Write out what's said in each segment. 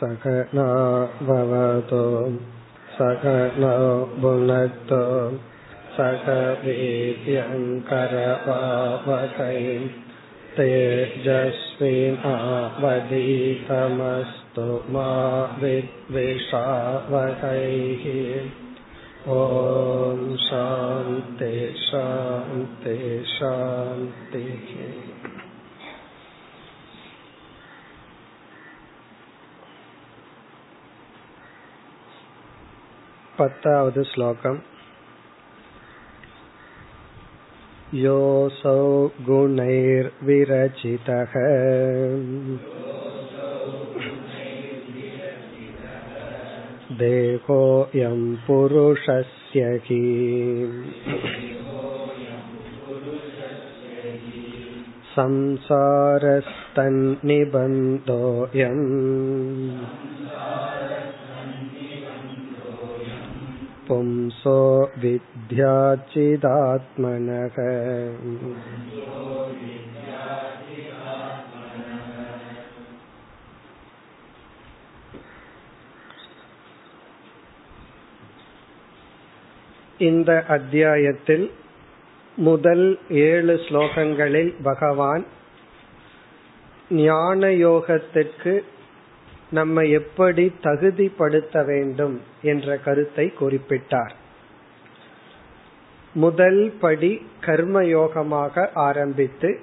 सकनाववतो सकनो भुनक्तो सक वीर्यङ्करवावकै तेजस्विनावधीतमस्तु मा विद्विषावकैः ॐ शान्ति शान्ति शान्तिः पत्तावद् श्लोकम् योऽसौ गुणैर्विरचितः देहोऽयं पुरुषस्य हि संसारस्तन्निबन्धोऽयम् पुंसो विद्याचिदात्मनः இந்த அத்தியாயத்தில் முதல் ஏழு ஸ்லோகங்களில் பகவான் ஞான யோகத்திற்கு நம்ம எப்படி தகுதிப்படுத்த வேண்டும் என்ற கருத்தை குறிப்பிட்டார். முதல் படி கர்மயோகமாக ஆரம்பித்து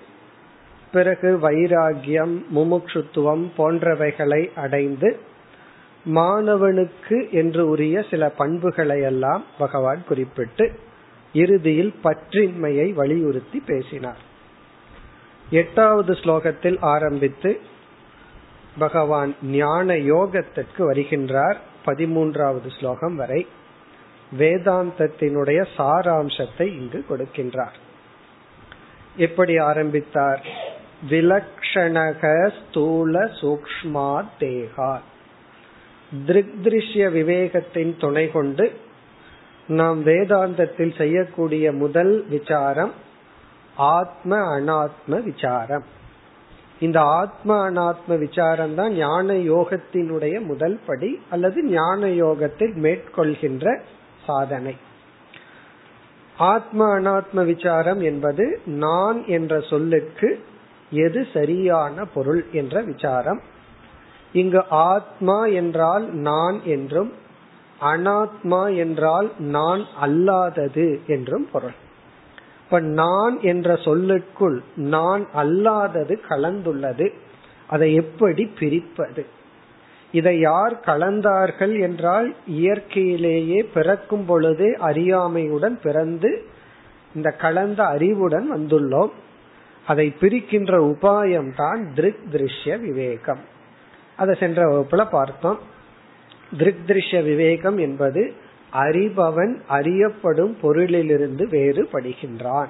பிறகு வைராகியம் முமுட்சுத்துவம் போன்றவைகளை அடைந்து மாணவனுக்கு என்று உரிய சில பண்புகளை எல்லாம் பகவான் குறிப்பிட்டு இறுதியில் பற்றின்மையை வலியுறுத்தி பேசினார். எட்டாவது ஸ்லோகத்தில் ஆரம்பித்து பகவான் ஞான யோகத்திற்கு வருகின்றார் பதிமூன்றாவது ஸ்லோகம் வரை. வேதாந்தத்தினுடைய சாராம்சத்தை இங்கு கொடுக்கின்றார். எப்படி ஆரம்பித்தார்? விலக்ஷணக ஸ்தூல சூக்மா தேகா திருஷ்ய விவேகத்தின் துணை கொண்டு நாம் வேதாந்தத்தில் செய்யக்கூடிய முதல் விசாரம் ஆத்ம அனாத்ம விசாரம். இந்த ஆத்ம அனாத்ம விசாரம் தான் ஞான யோகத்தினுடைய முதல் படி அல்லது ஞான யோகத்தில் மேற்கொள்கின்ற சாதனை. ஆத்ம அனாத்ம விசாரம் என்பது நான் என்ற சொல்லுக்கு எது சரியான பொருள் என்ற விசாரம். இங்கு ஆத்மா என்றால் நான் என்றும் அனாத்மா என்றால் நான் அல்லாதது என்றும் பொருள். இப்ப நான் என்ற சொல்லுக்குள் நான் அல்லாதது கலந்துள்ளது. அதை எப்படி பிரிப்பது? இதை யார் கலந்தார்கள் என்றால் இயற்கையிலேயே பிறக்கும் பொழுதே அறியாமையுடன் பிறந்து இந்த கலந்த அறிவுடன் வந்துள்ளோம். அதை பிரிக்கின்ற உபாயம் தான் திருக் திருஷ்ய விவேகம். அதை சென்ற வகுப்புல பார்த்தோம். திருக் திருஷ்ய விவேகம் என்பது அறிபவன் அறியப்படும் பொருளிலிருந்து வேறுபடுகின்றான்.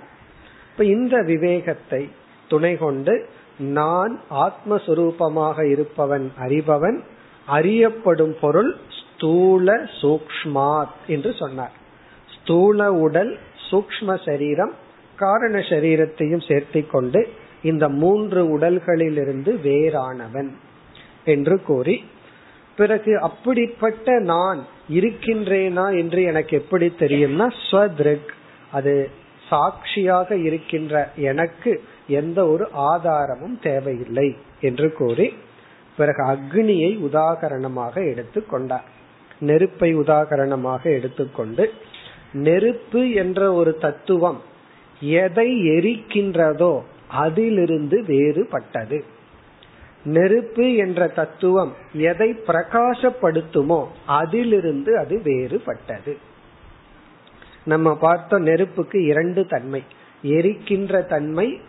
இப்ப இந்த விவேகத்தை துணை கொண்டு நான் ஆத்மஸ்வரூபமாக இருப்பவன் அறிபவன் அறியப்படும் பொருள் ஸ்தூல சூக்மாத் என்று சொன்னார். ஸ்தூல உடல் சூக்ம சரீரம் காரண சரீரத்தையும் சேர்த்தி கொண்டு இந்த மூன்று உடல்களிலிருந்து வேறானவன் என்று கூறி பிறகு அப்படிப்பட்ட நான் இருக்கின்றேனா என்று எனக்கு எப்படி தெரியும்னா ஸ்வத்ருக். அது சாட்சியாக இருக்கின்ற எனக்கு எந்த ஒரு ஆதாரமும் தேவையில்லை என்று கூறி பிறகு அக்னியை உதாகரணமாக எடுத்துக்கொண்டார் நெருப்பை உதாகரணமாக எடுத்துக்கொண்டு நெருப்பு என்ற ஒரு தத்துவம் எதை எரிக்கின்றதோ அதிலிருந்து வேறுபட்டது. நெருப்பு என்ற தத்துவம் எதை பிரகாசப்படுத்துமோ அதிலிருந்து அது வேறுபட்டது. நம்ம பார்த்த நெருப்புக்கு இரண்டு தன்மை. எரிக்கின்ற தன்மை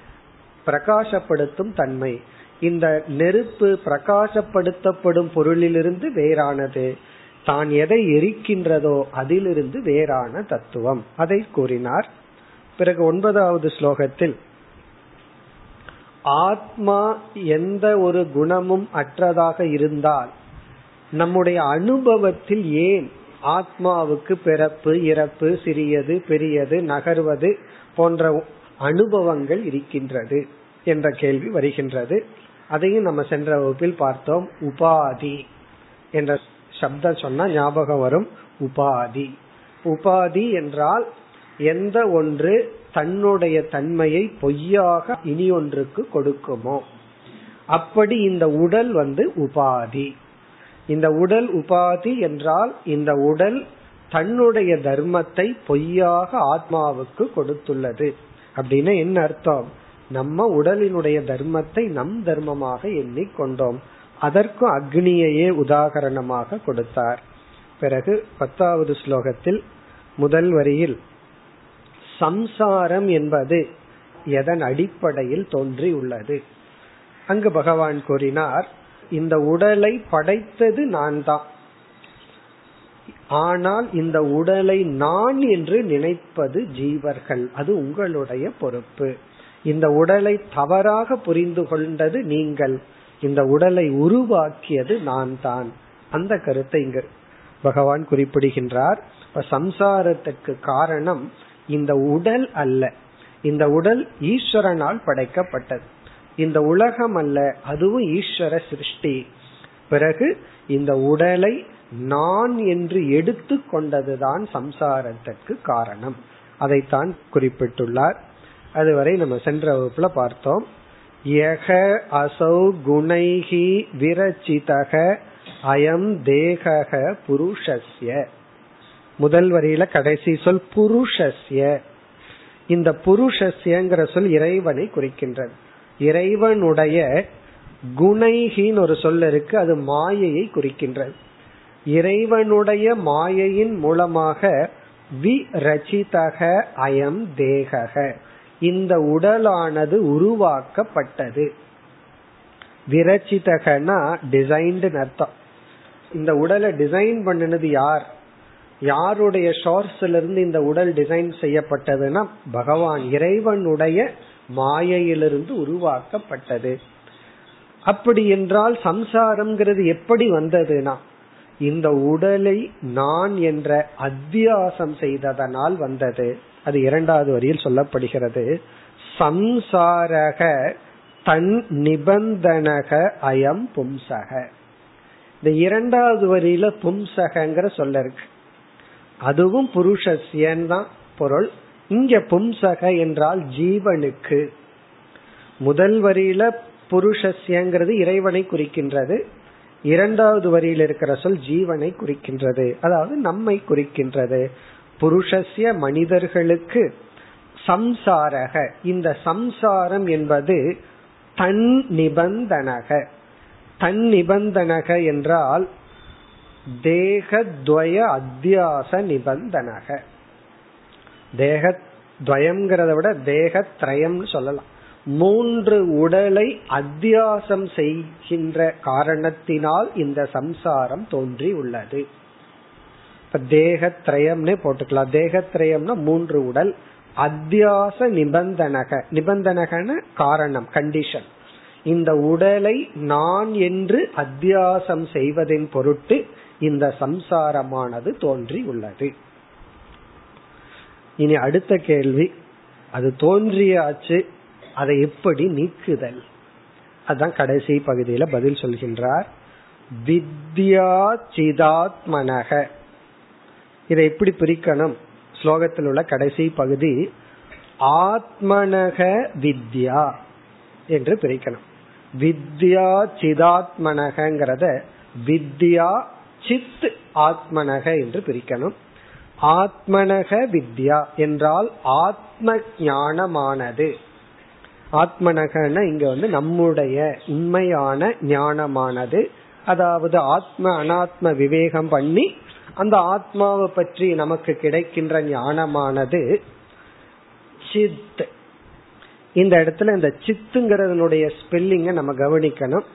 பிரகாசப்படுத்தும் தன்மை. இந்த நெருப்பு பிரகாசப்படுத்தப்படும் பொருளிலிருந்து வேறானது. தான் எதை எரிக்கின்றதோ அதிலிருந்து வேறான தத்துவம். அதை கூறினார். பிறகு ஒன்பதாவது ஸ்லோகத்தில் ஆத்மா எந்த ஒரு குணமும் அற்றதாக இருந்தால் நம்முடைய அனுபவத்தில் ஏன் ஆத்மாவுக்கு பிறப்பு இறப்பு சிறியது பெரியது நகர்வது போன்ற அனுபவங்கள் இருக்கின்றது என்ற கேள்வி வருகின்றது. அதையும் நம்ம சென்ற வகுப்பில் பார்த்தோம். உபாதி என்ற சப்தம் சொன்னா ஞாபகம் வரும். உபாதி. உபாதி என்றால் எந்த ஒன்று தன்னுடைய தன்மையை பொய்யாக இனி ஒன்றுக்கு கொடுக்குமோ? அப்படி இந்த உடல் வந்து உபாதி. இந்த உடல் உபாதி என்றால் இந்த உடல் தன்னுடைய தர்மத்தை பொய்யாக ஆத்மாவுக்கு கொடுத்துள்ளது. அப்படின்னு என்ன அர்த்தம்? நம்ம உடலினுடைய தர்மத்தை நம் தர்மமாக எண்ணிக்கொண்டோம் அதற்கும் அக்னியையே உதாகரணமாக கொடுத்தார். பிறகு பத்தாவது ஸ்லோகத்தில் முதல் வரியில் சம்சாரம் என்பது எதன் அடிப்படையில் தோன்றி உள்ளது? அங்கு பகவான் கூறினார் இந்த உடலை படைத்தது நான் தான். ஆனால் இந்த உடலை நான் என்று நினைப்பது ஜீவர்கள் அது உங்களுடைய பொறுப்பு. இந்த உடலை தவறாக புரிந்து கொண்டது நீங்கள் இந்த உடலை உருவாக்கியது நான் தான். அந்த கருத்தை இங்கு பகவான் குறிப்பிடுகின்றார். இப்ப சம்சாரத்துக்கு காரணம் இந்த உடல் அல்ல. இந்த உடல் ஈஸ்வரனால் படைக்கப்பட்டது. இந்த உலகம் அல்ல அதுவும் ஈஸ்வர சிருஷ்டி. பிறகு இந்த உடலை நான் என்று எடுத்து கொண்டதுதான் சம்சாரத்திற்கு காரணம். அதைத்தான் குறிப்பிட்டுள்ளார். அதுவரை நம்ம சென்ற வகுப்புல பார்த்தோம். யக அசௌ குணைகி விரச்சிதக அயம் தேகக புருஷஸ்ய. முதல் வரியில கடைசி சொல் புருஷஸ்ய. இந்த புருஷஸ்யங்கிற சொல் இறைவனை குறிக்கின்றது. இறைவனுடைய குணைகின்னு ஒரு சொல் இருக்கு அது மாயையை குறிக்கின்றது. இறைவனுடைய மாயையின் மூலமாக விரச்சிதக அயம் தேகக. இந்த உடலானது உருவாக்கப்பட்டது. விரச்சிதகனா டிசைன்டு அர்த்தம். இந்த உடலை டிசைன் பண்ணினது யார்? யாருடைய சோர்ஸ்ல இருந்து இந்த உடல் டிசைன் செய்யப்பட்டதுன்னா பகவான் இறைவனுடைய மாயையிலிருந்து உருவாக்கப்பட்டது. அப்படி என்றால் சம்சாரம்ங்கிறது எப்படி வந்ததுன்னா இந்த உடலை நான் என்ற அத்தியாசம் செய்ததனால் வந்தது. அது இரண்டாவது வரியில் சொல்லப்படுகிறது. சம்சாரக தன் நிபந்தனக அயம் பும்சக. இந்த இரண்டாவது வரியில பும்சகங்கிற சொல்ல இருக்கு. அதுவும் புருஷஸ்யன் தான் பொருள். இங்க பும்சக என்றால் ஜீவனுக்கு. முதல் வரியில புருஷஸ்யங்கிறது இறைவனை குறிக்கின்றது. இரண்டாவது வரியில் இருக்கிற சொல் ஜீவனை குறிக்கின்றது. அதாவது நம்மை குறிக்கின்றது. புருஷஸ்ய மனிதர்களுக்கு சம்சாரக. இந்த சம்சாரம் என்பது தன் நிபந்தனக. தன் நிபந்தனக என்றால் தேகத்வய அத்தியாச நிபந்தனக. தேகத்வயம்ங்கிறத விட தேகத்ரயம்னு சொல்லலாம். மூன்று உடலை அத்தியாசம் செய்கின்ற காரணத்தினால் இந்த சம்சாரம் தோன்றி உள்ளது. இப்ப தேகத்ரயம்னு போட்டுக்கலாம். தேகத்ரயம்னா மூன்று உடல். அத்தியாச நிபந்தனக. நிபந்தனகன காரணம் கண்டிஷன் இந்த உடலை நான் என்று அத்தியாசம் செய்வதின் பொருட்டு இந்த சம்சாரமானது தோன்றி உள்ளது. இனி அடுத்த கேள்வி அது தோன்றியாச்சு அதை எப்படி நீக்குதல்? அதான் கடைசி பகுதியில பதில் சொல்கின்றார். வித்யா சிதாத்மனக. இதை எப்படி பிரிக்கணும்? ஸ்லோகத்தில் உள்ள கடைசி பகுதி ஆத்மனக வித்யா என்று பிரிக்கணும். வித்யா சிதாத்மனகங்கிறத வித்யா சித் ஆத்மனக என்று பிரிக்கணும். ஆத்மனக வித்யா என்றால் ஆத்ம ஞானமானது ஆத்மனகன இங்க வந்து நம்முடைய உண்மையான ஞானமானது. அதாவது ஆத்ம அனாத்ம விவேகம் பண்ணி அந்த ஆத்மாவை பற்றி நமக்கு கிடைக்கின்ற ஞானமானது சித். இந்த இடத்துல இந்த சித்துங்கிறதனுடைய ஸ்பெல்லிங்க நம்ம கவனிக்கணும்.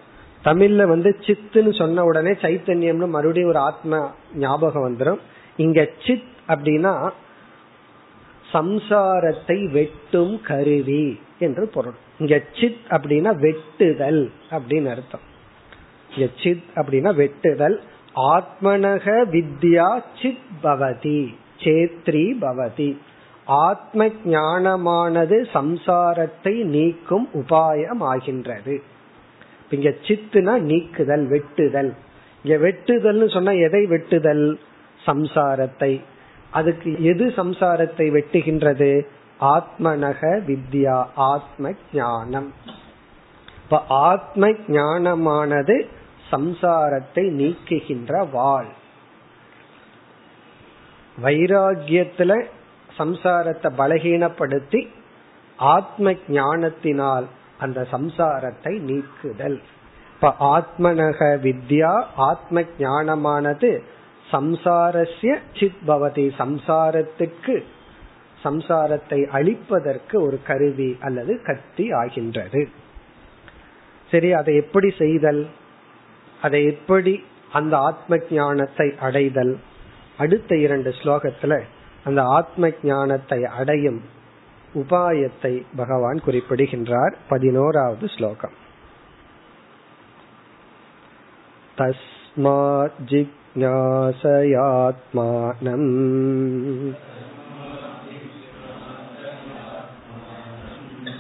தமிழ்ல வந்து சித்துன்னு சொன்ன உடனே சைத்தன்யம்னு மறுபடியும் ஒரு ஆத்ம ஞாபகம் வந்துடும் இங்க சித் அப்படின்னா சம்சாரத்தை வெட்டும் கருவி என்று பொருள். இங்க சித் அப்படின்னா வெட்டுதல் அப்படின்னு அர்த்தம். இங்க சித் அப்படின்னா வெட்டுதல். ஆத்மனக வித்யா சித் பவதி சேத்ரி பவதி. ஆத்ம ஞானமானது சம்சாரத்தை நீக்கும் உபாயம் ஆகின்றது. இங்க சித்துனா நீக்குதல் வெட்டுதல். இங்க வெட்டுதல்னு சொன்னா எதை வெட்டுதல்? சம்சாரத்தை. அதுக்கு எது சம்சாரத்தை வெட்டுகின்றது? ஆத்மனக வித்யா ஆத்ம ஞானம் இப்ப ஆத்ம ஞானமானது சம்சாரத்தை நீக்குகின்ற வாழ். வைராகியத்துல சம்சாரத்தை பலகீனப்படுத்தி ஆத்ம ஞானத்தினால் அந்த சம்சாரத்தை நீக்குதல். இப்ப ஆத்மனக வித்யா ஆத்ம ஞானமானது சம்சாரஸ்ய சித் பவதி சம்சாரத்துக்கு சம்சாரத்தை அழிப்பதற்கு ஒரு கருவி அல்லது கத்தி ஆகின்றது. சரி அதை எப்படி செய்தல்? அதை எப்படி அந்த ஆத்ம ஞானத்தை அடைதல்? அடுத்த இரண்டு ஸ்லோகத்துல அந்த ஆத்ம ஞானத்தை அடையும் உபாயத்தை பகவான் குறிப்பிடுகின்றார் பதினோராவது ஸ்லோகம் தஸ்மாத் ஜிக்ஞாசயாத்மானம்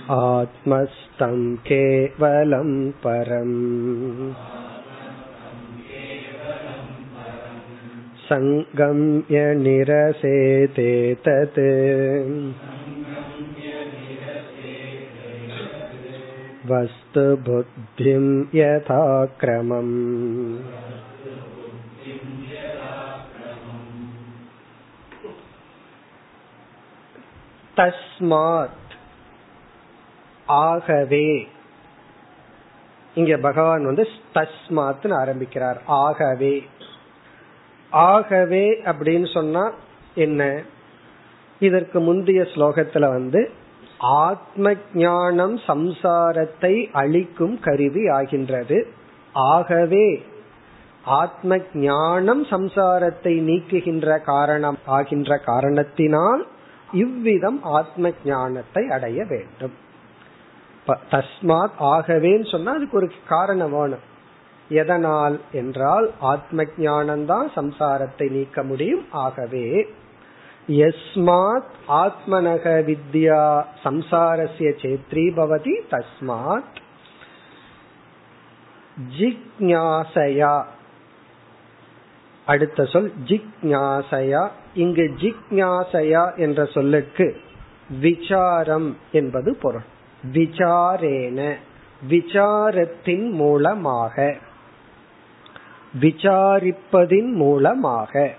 आत्मस्थं केवलं परम् सङ्गम्य निरसेते तत् वस्तुबुद्धिं यथा क्रमम् तस्मात् ஆகவே இங்க பகவான் வந்து தஸ்மாத்னு ஆரம்பிக்கிறார் ஆகவே ஆகவே அப்படின்னு சொன்னா என்ன இதற்கு முந்தைய ஸ்லோகத்துல வந்து ஆத்ம ஞானம் சம்சாரத்தை அழிக்கும் கருவி ஆகின்றது. ஆகவே ஆத்ம ஞானம் சம்சாரத்தை நீக்குகின்ற காரணம் ஆகின்ற காரணத்தினால் இவ்விதம் ஆத்ம ஞானத்தை அடைய வேண்டும். தஸ்மாத் ஆகவேன்னு சொன்னா அதுக்கு ஒரு காரணம் வேணும். எதனால் என்றால் ஆத்ம ஞானம்தான் சம்சாரத்தை நீக்க முடியும். ஆகவே எஸ்மாத் ஆத்மனக வித்யா சம்சாரஸ்ய சேத்ரி பவதி தஸ்மாத் ஜிக்ஞாசயா அடுத்த சொல் ஜிக்ஞாசயா இங்கு ஜிக்ஞாசயா என்ற சொல்லுக்கு விசாரம் என்பது பொருள். விசாரேன விசாரத்தின் மூலமாக விசாரிப்பதின் மூலமாக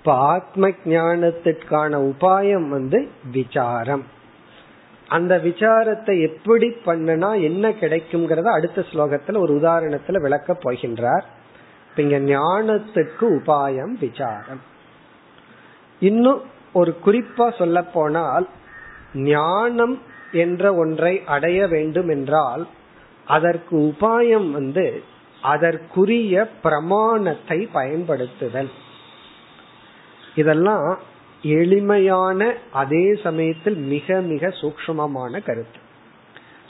இப்ப ஆத்ம ஞானத்திற்கான உபாயம் வந்து விசாரம். அந்த விசாரத்தை எப்படி பண்ணனா என்ன கிடைக்கும்ங்கிறத அடுத்த ஸ்லோகத்துல ஒரு உதாரணத்துல விளக்க போகின்றார். இங்க ஞானத்துக்கு உபாயம் விசாரம். இன்னும் ஒரு குறிப்பா சொல்ல போனால் ஞானம் என்ற ஒன்றை அடைய வேண்டும் என்றால் அதற்கு உபாயம் வந்து அதற்குரிய பிரமாணத்தை பயன்படுத்துதல். இதெல்லாம் எளிமையான அதே சமயத்தில் மிக மிக சூக்மமான கருத்து.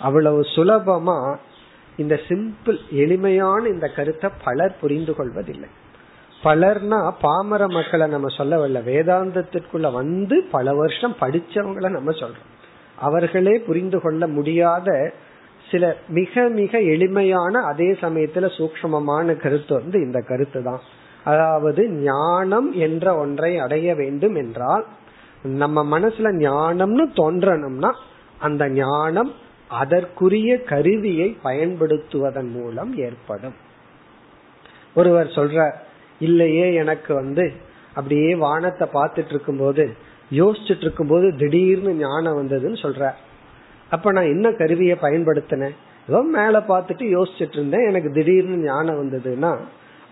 அவ்வளவு சுலபமா இந்த சிம்பிள் எளிமையான இந்த கருத்தை பலர் புரிந்து கொள்வதில்லை. பலர்னா பாமர மக்களை நம்ம சொல்லவில்லை வேதாந்தத்திற்குள்ள வந்து பல வருஷம் படிச்சவங்களை நம்ம சொல்றோம். அவர்களே புரிந்து கொள்ள முடியாத சில மிக மிக எளிமையான அதே சமயத்துல சூக்மமான கருத்து வந்து இந்த கருத்து தான் அதாவது ஞானம் என்ற ஒன்றை அடைய வேண்டும் என்றால் நம்ம மனசுல ஞானம்னு தோன்றணும்னா அந்த ஞானம் அதற்குரிய கருவியை பயன்படுத்துவதன் மூலம் ஏற்படும். ஒருவர் சொல்ற இல்லையே எனக்கு வந்து அப்படியே வானத்தை பார்த்துட்டு இருக்கும் போது யோசிச்சுட்டு இருக்கும் போது திடீர்னு ஞானம் வந்ததுன்னு சொல்ற அப்ப நான் என்ன கருவியை பயன்படுத்தினேன்? ஏதோ மேல பார்த்துட்டு யோசிச்சுட்டு இருந்தேன் எனக்கு திடீர்னு ஞானம் வந்ததுன்னா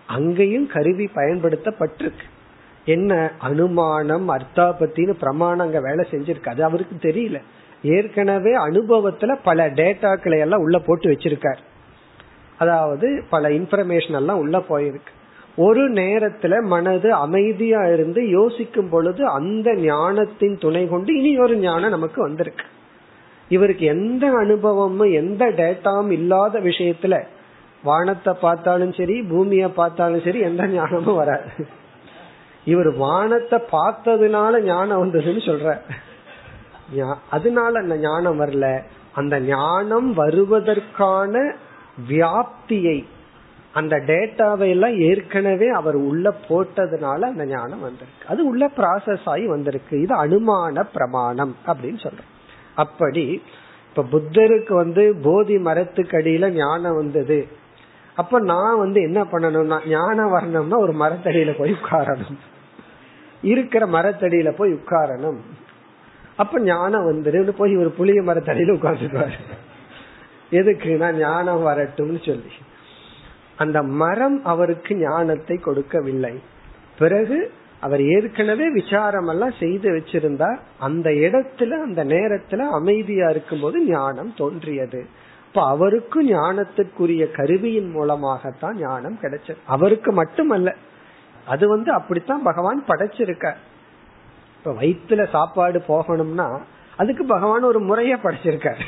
அங்கேயும் கருவி பயன்படுத்தப்பட்டிருக்கு. என்ன அனுமானம் அர்த்தாபத்தின்னு பிரமாணம் அங்க வேலை செஞ்சிருக்கு. அது அவருக்கு தெரியல. ஏற்கனவே அனுபவத்துல பல டேட்டாக்களை எல்லாம் உள்ள போட்டு வச்சிருக்கார். அதாவது பல இன்ஃபர்மேஷன் எல்லாம் உள்ள போயிருக்கு. ஒரு நேரத்துல மனது அமைதியா இருந்து யோசிக்கும் பொழுது அந்த ஞானத்தின் துணை கொண்டு இனி ஒரு ஞானம் நமக்கு வந்திருக்கு. இவருக்கு எந்த அனுபவமும் எந்த டேட்டாவும் இல்லாத விஷயத்துல வானத்தை பார்த்தாலும் சரி பூமிய பார்த்தாலும் சரி எந்த ஞானமும் வராது. இவர் வானத்தை பார்த்ததுனால ஞானம் வந்ததுன்னு சொல்ற. அதனால அந்த ஞானம் வரல. அந்த ஞானம் வருவதற்கான வியாப்தியை அந்த டேட்டாவை எல்லாம் ஏற்கனவே அவர் உள்ள போட்டதுனால அந்த ஞானம் வந்திருக்கு. அது உள்ள ப்ராசஸ் ஆகி வந்திருக்கு. இது அனுமான பிரமாணம் அப்படின்னு சொல்றோம் அப்படி இப்ப புத்தருக்கு வந்து போதி மரத்துக்கு அடியில ஞானம் வந்தது. அப்ப நான் வந்து என்ன பண்ணணும்னா ஞானம் வரணும்னா ஒரு மரத்தடியில போய் உட்காரணும். இருக்கிற மரத்தடியில போய் உட்காரணும். அப்ப ஞானம் வந்துரு போய் ஒரு புளிய மரத்தடியில உட்கார்ந்துக்குவாரு எதுக்குன்னா ஞானம் வரட்டும்னு சொல்லி. அந்த மரம் அவருக்கு ஞானத்தை கொடுக்கவில்லை. பிறகு அவர் ஏற்கனவே விசாரம் எல்லாம் செய்து வச்சிருந்தார். அந்த இடத்துல அந்த நேரத்துல அமைதியா இருக்கும்போது ஞானம் தோன்றியது. இப்ப அவருக்கு ஞானத்திற்குரிய கருவியின் மூலமாகத்தான் ஞானம் கிடைச்சது. அவருக்கு மட்டுமல்ல அது வந்து அப்படித்தான் பகவான் படைச்சிருக்க இப்ப வயிற்றுல சாப்பாடு போகணும்னா அதுக்கு பகவான் ஒரு முறைய படைச்சிருக்காரு.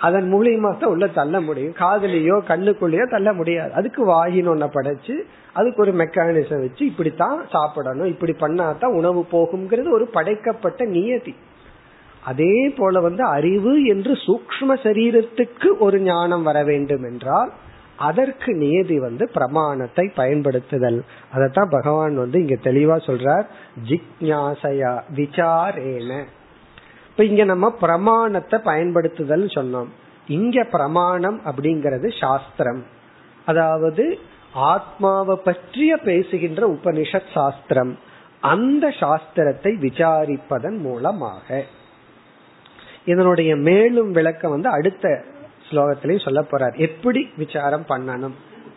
அதன் மூலியமா தான் உள்ள தள்ள முடியும். காதலியோ கண்ணுக்குள்ளேயோ தள்ள முடியாது. அதுக்கு வாயின்னு ஒன்ன படைச்சு அதுக்கு ஒரு மெக்கானிசம் வச்சு இப்படித்தான் சாப்பிடணும். இப்படி பண்ணாதான் உணவு போகுங்கிறது ஒரு படைக்கப்பட்ட நியதி. அதே போல வந்து அறிவு என்று சூக்ம சரீரத்துக்கு ஒரு ஞானம் வர வேண்டும் என்றால் அதற்கு நியதி வந்து பிரமாணத்தை பயன்படுத்துதல். அதத்தான் பகவான் வந்து இங்க தெளிவா சொல்றார். ஜிக்ஞாசையா விசாரேன. இப்ப இங்க நம்ம பிரமாணத்தை பயன்படுத்துதல் சொன்னோம். இங்க பிரமாணம் அப்படிங்கறது சாஸ்திரம். அதாவது ஆத்மாவை பற்றிய பேசுகின்ற உபனிஷத் சாஸ்திரம். அந்த சாஸ்திரத்தை விசாரிப்பதன் மூலமாக. இதனுடைய மேலும் விளக்கம் வந்து அடுத்த ஸ்லோகத்திலையும் சொல்ல போறார். எப்படி விசாரம் பண்ணணும்?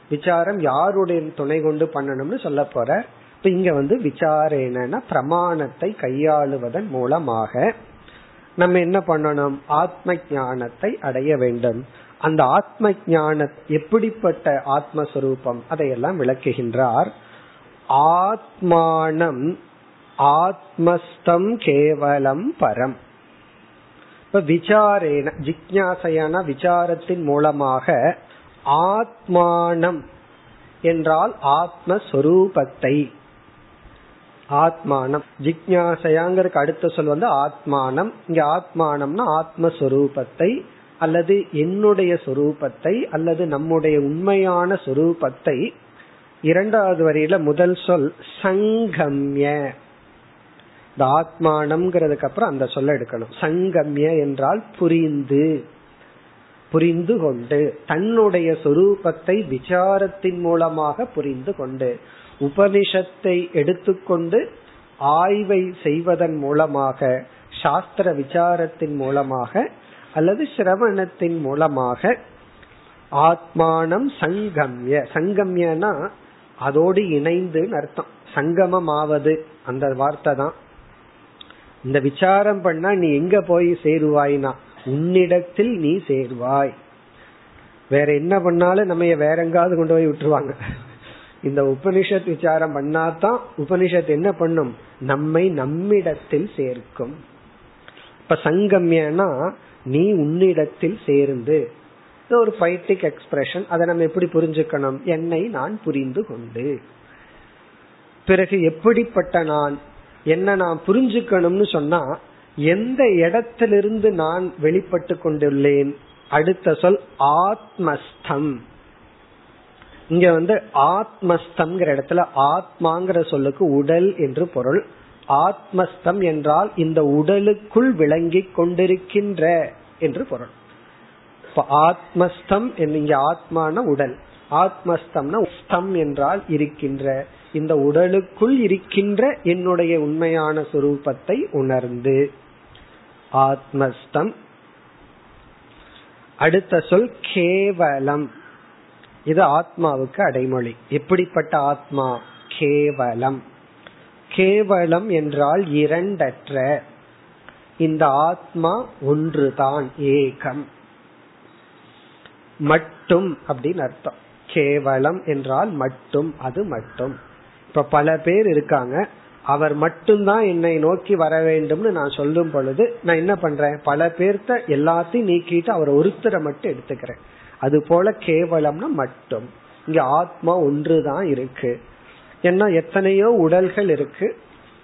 விசாரம் யாருடைய துணை கொண்டு பண்ணணும்னு சொல்ல போற இப்ப இங்க வந்து விசாரேன பிரமாணத்தை கையாளுவதன் மூலமாக நம்ம என்ன பண்ணணும்? ஆத்ம ஞானத்தை அடைய வேண்டும். அந்த ஆத்ம ஞான எப்படிப்பட்ட ஆத்மஸ்வரூபம்? அதையெல்லாம் விளக்குகின்றார். ஆத்மானம் ஆத்மஸ்தம் கேவலம் பரம். இப்ப விசாரேன ஜிக்யாசையான விசாரத்தின் மூலமாக ஆத்மானம் என்றால் ஆத்மஸ்வரூபத்தை. ஆத்மானம். ஜிக்யாசையாங்கிறதுக்கு அடுத்த சொல் வந்து ஆத்மானம். இங்க ஆத்மானம்னா ஆத்மஸ்வரூபத்தை அல்லது என்னுடைய சொரூபத்தை அல்லது நம்முடைய உண்மையான சொரூபத்தை. இரண்டாவது வரியில முதல் சொல் சங்கம்ய. இந்த ஆத்மானம்ங்கிறதுக்கு அப்புறம் அந்த சொல்ல எடுக்கணும். சங்கம்ய என்றால் புரிந்து. புரிந்து கொண்டு. தன்னுடைய சொரூபத்தை விசாரத்தின் மூலமாக புரிந்து கொண்டு. உபனிஷத்தை எடுத்துக்கொண்டு ஆய்வை செய்வதன் மூலமாக சாஸ்திர விசாரத்தின் மூலமாக அல்லது சிரவணத்தின் மூலமாக ஆத்மானம் சங்கம்ய. சங்கம்யனா அதோடு இணைந்து அர்த்தம். சங்கமம் ஆவது அந்த வார்த்தை தான். இந்த விசாரம் பண்ணா நீ எங்க போய் சேருவாய்னா? உன்னிடத்தில் நீ சேர்வாய். வேற என்ன பண்ணாலும் நம்ம வேற எங்காவது கொண்டு போய் விட்டுருவாங்க. இந்த உபனிஷத் விசாரம் பண்ணாதான் உபனிஷத் என்ன பண்ணும்? நம்மை நம்மிடத்தில் சேர்க்கும். இப்ப சங்கம்யனா நீ உன்னிடத்தில் சேர்ந்து. ஒரு பைட்டிக் எக்ஸ்பிரஷன் அதை நம்ம எப்படி புரிஞ்சுக்கணும்? என்னை நான் புரிந்து கொண்டு. பிறகு எப்படிப்பட்ட நான் என்ன நான் புரிஞ்சுக்கணும்னு சொன்னா எந்த இடத்திலிருந்து நான் வெளிப்பட்டு கொண்டுள்ளேன்? அடுத்த சொல் ஆத்மஸ்தம். இங்க வந்து ஆத்மஸ்தம் இடத்துல ஆத்மாங்கிற சொல்லுக்கு உடல் என்று பொருள். ஆத்மஸ்தம் என்றால் இந்த உடலுக்குள் விளங்கி கொண்டிருக்கின்ற என்று பொருள். ஆத்மஸ்தம் இங்க ஆத்மான உடல். ஆத்மஸ்தம்னா ஸ்தம் என்றால் இருக்கின்ற. இந்த உடலுக்குள் இருக்கின்ற என்னுடைய உண்மையான சுரூபத்தை உணர்ந்து. ஆத்மஸ்தம். அடுத்த சொல் கேவலம். இது ஆத்மாவுக்கு அடைமொழி. எப்படிப்பட்ட ஆத்மா? கேவலம். கேவலம் என்றால் இரண்டற்ற. இந்த ஆத்மா ஒன்றுதான் ஏகம். மட்டும் அப்படின்னு அர்த்தம். கேவலம் என்றால் மட்டும் அது மட்டும். இப்ப பல பேர் இருக்காங்க. அவர் மட்டும்தான் என்னை நோக்கி வர வேண்டும்னு நான் சொல்லும் பொழுது நான் என்ன பண்றேன்? பல பேர்த்த எல்லாத்தையும் நீக்கிட்டு அவர் ஒருத்தரை மட்டும் எடுத்துக்கிறேன். அது போல கேவலம்னா மட்டும். இங்க ஆத்மா ஒன்றுதான் இருக்கு. ஏன்னா எத்தனையோ உடல்கள் இருக்கு.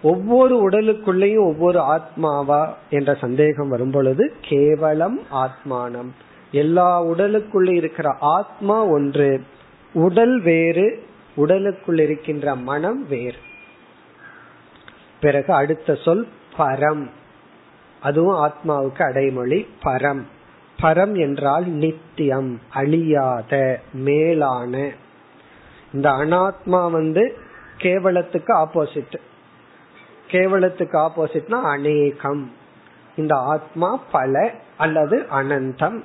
ஒவ்வொரு உடலுக்குள்ளேயும் ஒவ்வொரு ஆத்மாவா என்ற சந்தேகம் வரும் பொழுது கேவலம் ஆத்மானம். எல்லா உடலுக்குள்ள இருக்கிற ஆத்மா ஒன்று. உடல் வேறு உடலுக்குள் இருக்கின்ற மனம் வேறு. பிறகு அடுத்த சொல் பரம். அதுவும் ஆத்மாவுக்கு அடைமொழி பரம். பரம் என்றால் நித்தியம் அழியாத மேலான. இந்த அனாத்மா வந்து கேவலத்துக்கு ஆப்போசிட் கேவலத்துக்கு ஆப்போசிட்னா அநேகம். இந்த ஆத்மா பல அல்லது அனந்தம்.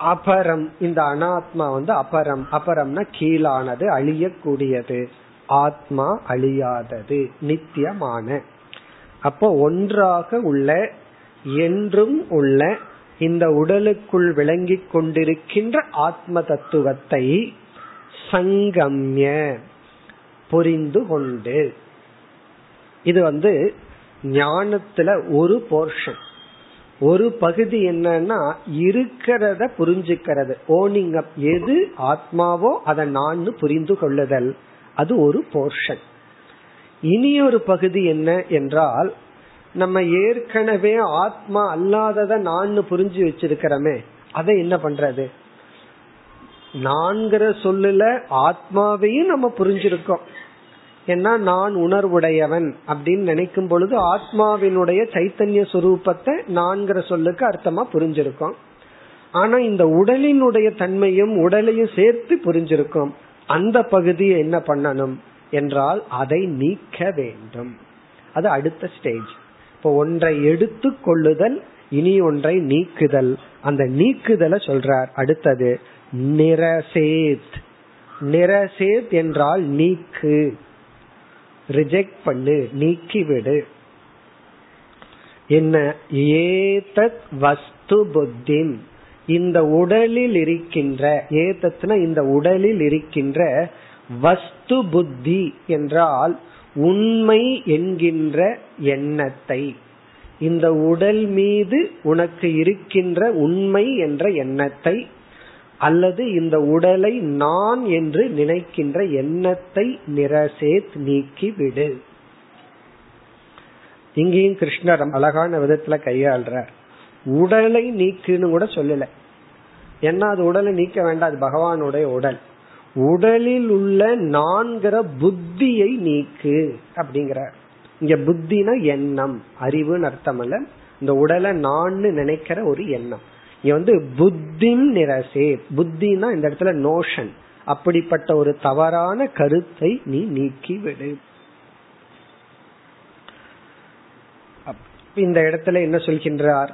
அபரம். இந்த அனாத்மா வந்து அபரம். அபரம்னா கீழானது அழியக்கூடியது. ஆத்மா அழியாதது நித்தியமான. அப்போ ஒன்றாக உள்ள என்றும் உள்ள இந்த உடலுக்குள் விளங்கிக் கொண்டிருக்கின்ற ஆத்ம தத்துவத்தை சங்கம்ய புரிந்து கொண்டு. இது வந்து ஞானத்துல ஒரு போர்ஷன் ஒரு பகுதி என்னன்னா இருக்கிறத புரிஞ்சுக்கிறது. ஓனிங் அப் எது ஆத்மாவோ அதை நான் புரிந்து கொள்ளுதல். அது ஒரு போர்ஷன் இனி ஒரு பகுதி என்ன என்றால் நம்ம ஏற்கனவே ஆத்மா அல்லாதத நான் புரிஞ்சு வச்சிருக்கிறோமே அதை என்ன பண்றது? நான்கிற சொல்லுல ஆத்மாவையும் நம்ம புரிஞ்சிருக்கோம். ஏன்னா நான் உணர்வுடையவன் அப்படின்னு நினைக்கும் பொழுது ஆத்மாவினுடைய சைத்தன்ய சுரூபத்தை நான்கிற சொல்லுக்கு அர்த்தமா புரிஞ்சிருக்கோம். ஆனா இந்த உடலினுடைய தன்மையும் உடலையும் சேர்த்து புரிஞ்சிருக்கும். அந்த பகுதியை என்ன பண்ணணும் என்றால் அதை நீக்க வேண்டும். அது அடுத்த ஸ்டேஜ் இப்போ ஒன்றை எடுத்து கொள்ளுதல் இனி ஒன்றை நீக்குதல். அந்த நீக்குதலை சொல்றார். அடுத்தது நிரசேத். நிரசேத் என்றால் நீக்கு. ரிஜெக்ட் பண்ணு நீக்கிவிடு. என்ன? ஏதத் வஸ்து புத்தின். இந்த உடலில் இருக்கின்ற ஏதத்னா இந்த உடலில் இருக்கின்ற வஸ்து புத்தி என்றால் உண்மை என்கின்ற எண்ணத்தை. இந்த உடல் மீது உனக்கு இருக்கின்ற உண்மை என்ற எண்ணத்தை அல்லது இந்த உடலை நான் என்று நினைக்கின்ற எண்ணத்தை நிரசேத் நீக்கிவிடு. இங்கேயும் கிருஷ்ணர் அழகான விதத்துல கையாள்ற உடலை நீக்குன்னு கூட சொல்லல. ஏன்னா அது உடலை நீக்க வேண்டாம் அது பகவானுடைய உடல். உடலில் உள்ள நான்கிற புத்தியை நீக்கு அப்படிங்கிற இங்க புத்தினா எண்ணம் அறிவுன்னு அர்த்தம் அல்ல இந்த உடலை நான் நினைக்கிற ஒரு எண்ணம். இங்க வந்து புத்தி நிரசே. புத்தினா இந்த இடத்துல நோஷன் அப்படிப்பட்ட ஒரு தவறான கருத்தை நீ நீக்கி விடு இந்த இடத்துல என்ன சொல்கின்றார்?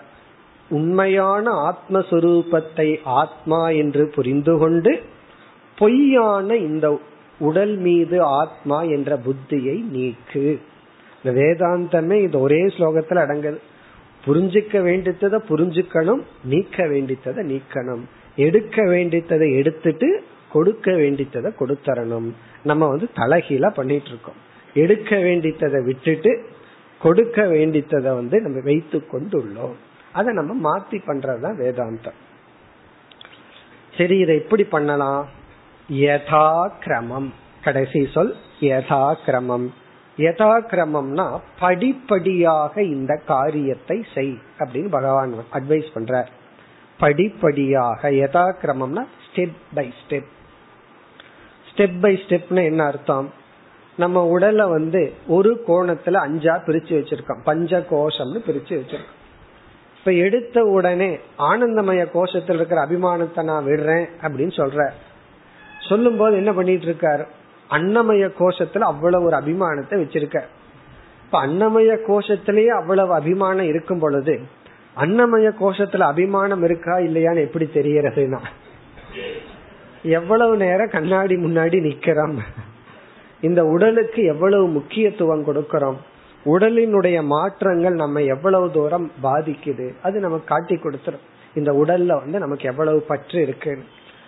உண்மையான ஆத்மஸ்வரூபத்தை ஆத்மா என்று புரிந்து கொண்டு பொய்யான இந்த உடல் மீது ஆத்மா என்ற புத்தியை நீக்கு. இந்த வேதாந்தமே இது ஒரே ஸ்லோகத்துல அடங்குது. புரிஞ்சுக்க வேண்டியதை புரிஞ்சுக்கணும் நீக்க வேண்டியதை நீக்கணும். எடுக்க வேண்டியதை எடுத்துட்டு கொடுக்க வேண்டியதை கொடுத்தரணும். நம்ம வந்து தலைகீழா பண்ணிட்டு இருக்கோம் எடுக்க வேண்டியதை விட்டுட்டு கொடுக்க வேண்டியதை வந்து நம்ம வைத்து கொண்டுள்ளோம். அதை நம்ம மாத்தி பண்றதுதான் வேதாந்தம். சரி இதை எப்படி பண்ணலாம்? யதா கிரமம் கடைசி சொல் யதா கிரமம் யதா கிரமம்னா படிப்படியாக இந்த காரியத்தை செய் அப்படின்னு பகவான் அட்வைஸ் பண்ற படிப்படியாக யதா கிரமம்னா step by step step by ஸ்டெப்னு என்ன அர்த்தம்? நம்ம உடலை வந்து ஒரு கோணத்துல அஞ்சா பிரிச்சு வச்சிருக்கோம். பஞ்ச கோஷம்னு பிரிச்சு வச்சிருக்கோம். இப்ப எடுத்த உடனே ஆனந்தமய கோஷத்தில் இருக்கிற அபிமானத்தை நான் விடுறேன் அப்படின்னு சொல்ற சொல்லும் போது என்ன பண்ணிட்டு இருக்காரு? அன்னமய கோஷத்துல அவ்வளவு ஒரு அபிமானத்தை வச்சிருக்க. இப்ப அன்னமய கோஷத்திலேயே அவ்வளவு அபிமானம் இருக்கும் பொழுது அன்னமய கோஷத்துல அபிமானம் இருக்கா இல்லையான்னு எப்படி தெரியறதுனா எவ்வளவு நேரம் கண்ணாடி முன்னாடி நிக்கிறோம்? இந்த உடலுக்கு எவ்வளவு முக்கியத்துவம் கொடுக்கிறோம்? உடலினுடைய மாற்றங்கள் நம்ம எவ்வளவு தூரம் பாதிக்குது? அது நமக்கு காட்டி கொடுத்துரும். இந்த உடல்ல வந்து நமக்கு எவ்வளவு பற்று இருக்கு?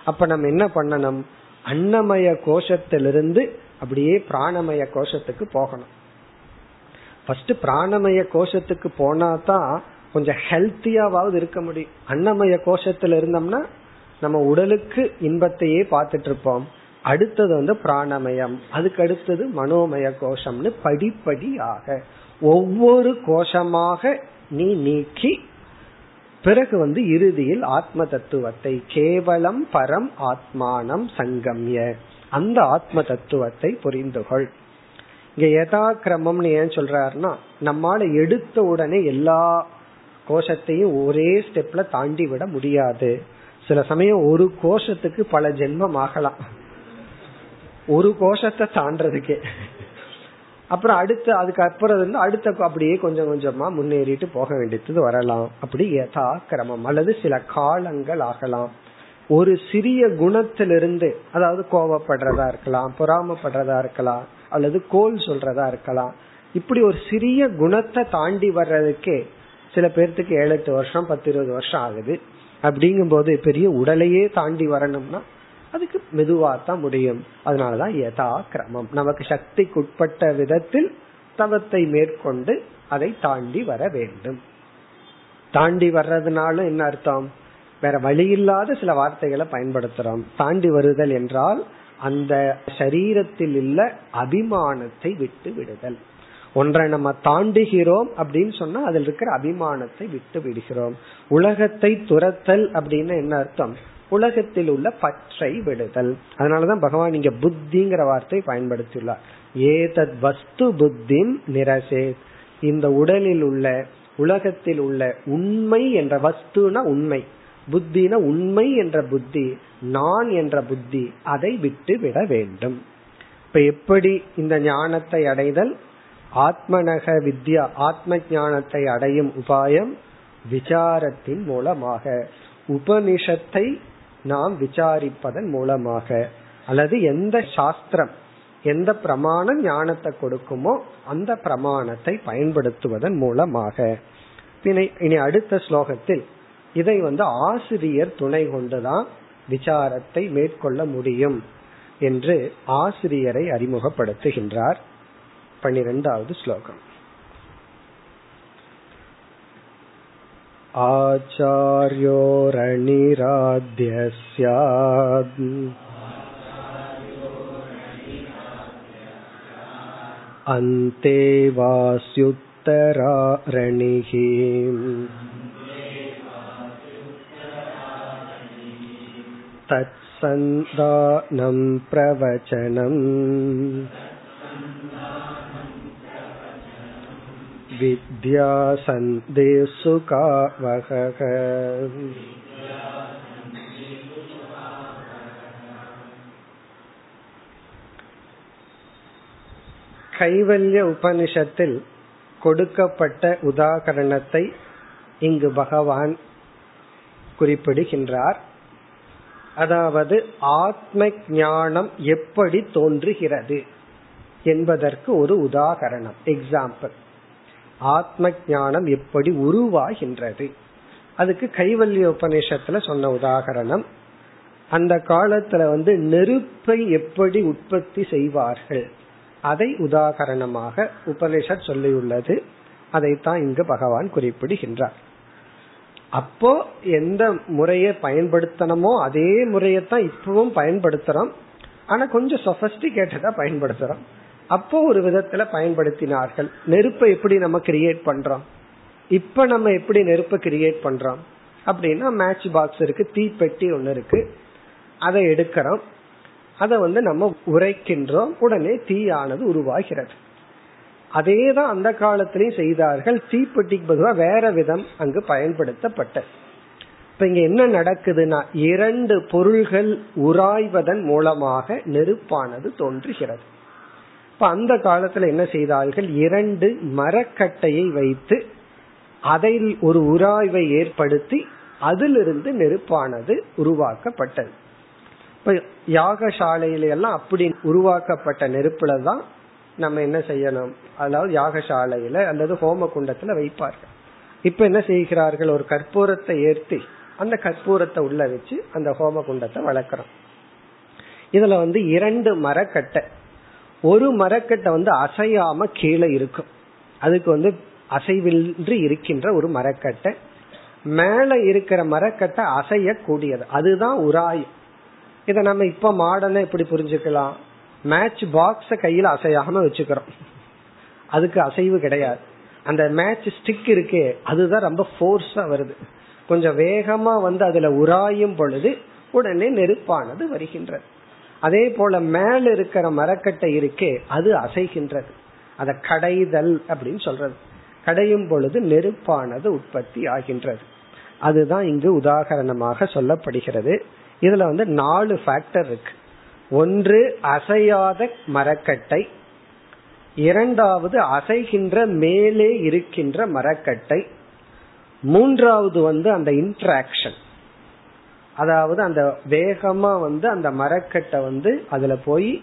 அப்ப நம்ம என்ன பண்ணணும்? அன்னமய கோஷத்திலிருந்து அப்படியே பிராணமய கோஷத்துக்கு போகணும். ஃபர்ஸ்ட் பிராணமய கோஷத்துக்கு போனா தான் கொஞ்சம் ஹெல்த்தியாவது இருக்க முடியும். அன்னமய கோஷத்துல இருந்தோம்னா நம்ம உடலுக்கு இன்பத்தையே பார்த்துட்டு இருப்போம். அடுத்தது வந்து பிராணமயம். அதுக்கு அடுத்தது மனோமய கோஷம்னு படிப்படியாக ஒவ்வொரு கோஷமாக நீ நீக்கி பிறகு வந்து இறுதியில் ஆத்ம தத்துவத்தை கேவலம் பரம் ஆத்மானம் சங்கம்ய. அந்த ஆத்ம தத்துவத்தை புரிந்துகொள். இங்க யதா கிரமம்னு ஏன் சொல்றாருன்னா நம்மால எடுத்த உடனே எல்லா கோஷத்தையும் ஒரே ஸ்டெப்ல தாண்டி விட முடியாது. சில சமயம் ஒரு கோஷத்துக்கு பல ஜென்மம் ஆகலாம். ஒரு கோஷத்தை தாண்டதுக்கே அப்புறம் அடுத்து அதுக்கு அப்புறம் இருந்து அடுத்த அப்படியே கொஞ்சம் கொஞ்சமா முன்னேறிட்டு போக வேண்டியது வரலாம். அப்படி யதா கிரமம் அல்லது சில காலங்கள் ஆகலாம். ஒரு சிறிய குணத்திலிருந்து அதாவது கோவப்படுறதா இருக்கலாம் பொறாமப்படுறதா இருக்கலாம் அல்லது கோல் சொல்றதா இருக்கலாம். இப்படி ஒரு சிறிய குணத்தை தாண்டி வர்றதுக்கே சில பேர்த்துக்கு ஏழு எட்டு வருஷம் பத்து இருபது வருஷம் ஆகுது. அப்படிங்கும் போது பெரிய உடலையே தாண்டி வரணும்னா அதுக்கு மெதுவாத்தான் முடியும். அதனாலதான் யதா கிரமம் நமக்கு சக்திக்குட்பட்ட விதத்தில் தவத்தை மேற்கொண்டு அதை தாண்டி வர வேண்டும். தாண்டி வர்றதுனால என்ன அர்த்தம்? வேற வழி இல்லாத சில வார்த்தைகளை பயன்படுத்துறோம். தாண்டி வருதல் என்றால் அந்த சரீரத்தில் உள்ள அபிமானத்தை விட்டு விடுதல். ஒன்றை நம்ம தாண்டுகிறோம் அப்படின்னு சொன்னா அதில் இருக்கிற அபிமானத்தை விட்டு விடுகிறோம். உலகத்தை துரத்தல் அப்படின்னு என்ன அர்த்தம்? உலகத்தில் உள்ள பற்றை விடுதல். அதனாலதான் பகவான் இங்க புத்திங்கிற வார்த்தை பயன்படுத்தியுள்ளார். ஏதத் வஸ்து புத்தி நிரசே இந்த உடலில் உள்ள உலகத்தில் உள்ள உண்மை என்ற வஸ்துனா உண்மை. புத்தின உண்மை என்ற புத்தி நான் என்ற புத்தி அதை விட்டு விட வேண்டும். இப்ப எப்படி இந்த ஞானத்தை அடைதல்? ஆத்மனக வித்யா ஆத்ம ஞானத்தை அடையும் உபாயம் விசாரத்தின் மூலமாக. உபனிஷத்தை நாம் விசாரிப்பதன் மூலமாக. அல்லது எந்த சாஸ்திரம் எந்த பிரமாணம் ஞானத்தை கொடுக்குமோ அந்த பிரமாணத்தை பயன்படுத்துவதன் மூலமாக. இனி அடுத்த ஸ்லோகத்தில் இதை வந்து ஆசிரியர் துணை கொண்டுதான் விசாரத்தை மேற்கொள்ள முடியும் என்று ஆசிரியரை அறிமுகப்படுத்துகின்றார். பன்னிரெண்டாவது ஸ்லோகம். आचार्योरनिराध्य स्यात् अन्ते वास्युत्तरारणिः तत्सन्दानं प्रवचनम् विद्या सन्देषु कावहः கைவல்ய உபனிஷத்தில் கொடுக்கப்பட்ட உதாகரணத்தை இங்கு பகவான் குறிப்பிடுகின்றார் அதாவது ஆத்ம ஞானம் எப்படி தோன்றுகிறது என்பதற்கு ஒரு உதாகரணம் எக்ஸாம்பிள் ஆத்ம ஞானம் எப்படி உருவாகின்றது? அதுக்கு கைவல்ய உபநிஷத்துல சொன்ன உதாகரணம் அந்த காலத்துல வந்து நெருப்பை எப்படி உற்பத்தி செய்வார்கள்? அதை உதாகரணமாக உபனிஷத் சொல்லியுள்ளது. அதைத்தான் இங்கு பகவான் குறிப்பிடுகின்றார். அப்போ எந்த முறையை பயன்படுத்தணுமோ அதே முறையத்தான் இப்பவும் பயன்படுத்துறோம். ஆனா கொஞ்சம் சொபஸ்டிகேட்டடா பயன்படுத்துறோம். அப்போ ஒரு விதத்துல பயன்படுத்தினார்கள். நெருப்பை எப்படி நம்ம கிரியேட் பண்றோம்? இப்ப நம்ம எப்படி நெருப்பை கிரியேட் பண்றோம்? அப்படின்னா மேட்ச் பாக்ஸ் இருக்கு தீப்பெட்டி ஒன்னு இருக்கு. அதை எடுக்கிறோம். அதை வந்து நம்ம உரைக்கின்றோம். உடனே தீயானது உருவாகிறது. அதே தான் அந்த காலத்திலையும் செய்தார்கள். தீப்பெட்டிக்கு பதிலாக வேற விதம் அங்கு பயன்படுத்தப்பட்டது. இப்ப இங்க என்ன நடக்குதுன்னா இரண்டு பொருள்கள் உராய்வதன் மூலமாக நெருப்பானது தோன்றுகிறது. இப்ப அந்த காலத்துல என்ன செய்தார்கள்? இரண்டு மரக்கட்டையை வைத்து அதில் ஒரு உராய்வை ஏற்படுத்தி அதிலிருந்து நெருப்பானது உருவாக்கப்பட்டது. இப்ப யாகசாலையில எல்லாம் அப்படி உருவாக்கப்பட்ட நெருப்புல தான் நம்ம என்ன செய்யணும்? அதாவது யாகசாலையில அல்லது ஹோம குண்டத்துல வைப்பார்கள். இப்ப என்ன செய்கிறார்கள்? ஒரு கற்பூரத்தை ஏற்றி அந்த கற்பூரத்தை உள்ள வச்சு அந்த ஹோம குண்டத்தை வளர்க்கிறோம். இதுல வந்து இரண்டு மரக்கட்டை ஒரு மரக்கட்டை வந்து அசையாம கீழே இருக்கும். அதுக்கு வந்து அசைவின்றி இருக்கின்ற ஒரு மரக்கட்டை. மேல இருக்கிற மரக்கட்டை அசையக்கூடியது. அதுதான் உராய். இத நம்ம இப்ப மாடர்னா எப்படி புரிஞ்சுக்கலாம்? மேட்ச் பாக்ஸ கையில அசையாம வச்சுக்கிறோம். அதுக்கு அசைவு கிடையாது. அந்த மேட்ச் ஸ்டிக் இருக்கே அதுதான் ரொம்ப ஃபோர்ஸா வருது. கொஞ்சம் வேகமா வந்து அதுல உராயும் பொழுது உடனே நெருப்பானது வருகின்றது. அதே போல மேல இருக்கிற மரக்கட்டை இருக்கே அது அசைகின்றது. அத கடைதல் அப்படின்னு சொல்றது. கடையும் பொழுது நெருப்பானது உற்பத்தி ஆகின்றது. அதுதான் இங்கு உதாகரணமாக சொல்லப்படுகிறது. இதுல வந்து நாலு ஃபேக்டர் இருக்கு. ஒன்று அசையாத மரக்கட்டை. இரண்டாவது அசைகின்ற மேலே இருக்கின்ற மரக்கட்டை. மூன்றாவது வந்து அந்த இன்ட்ராக்ஷன் அதாவது அந்த வேகமா வந்து அந்த மரக்கட்டை வந்து அதுல போய்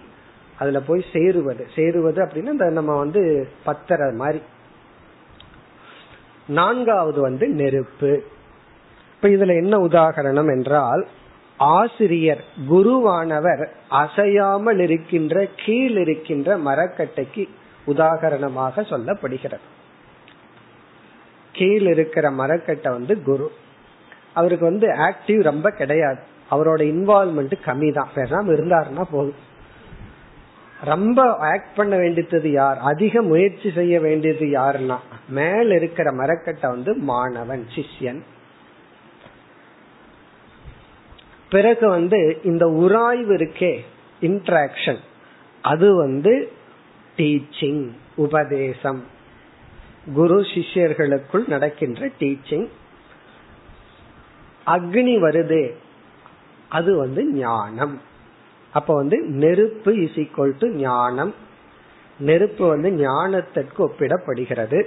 அதுல போய் சேருவது. சேருவது அப்படின்னா இந்த நம்ம வந்து பத்தர மாதிரி. நான்காவது வந்து நெருப்பு. இப்ப இதுல என்ன உதாகரணம் என்றால் ஆசிரியர் குருவானவர் அசையாமல் இருக்கின்ற கீழ் இருக்கின்ற மரக்கட்டைக்கு உதாகரணமாக சொல்லப்படுகிறது. கீழ் இருக்கிற மரக்கட்டை வந்து குரு. அவருக்கு வந்து ஆக்டிவ் ரொம்ப கிடையாது. அவரோட இன்வால்மெண்ட் கம்மி தான். பேசாம இருந்தாருன்னா போதும். ரொம்ப ஆக்ட் பண்ண வேண்டியது யார்? அதிக முயற்சி செய்ய வேண்டியது யாருன்னா? மேல இருக்கிற மரக்கட்டை வந்து மாணவன் சிஷ்யன். பிறகு வந்து இந்த உராய்வு இருக்கே இன்ட்ராக்ஷன் அது வந்து டீச்சிங் உபதேசம். குரு சிஷ்யர்களுக்குள் நடக்கின்ற டீச்சிங் அக்னி வருது. அது வந்து ஞானம். அப்ப வந்து நெருப்பு இஸ் ஈக்வல் டு ஞானம். நெருப்பு வந்து ஞானத்திற்கு ஒப்பிடப்படுகிறது.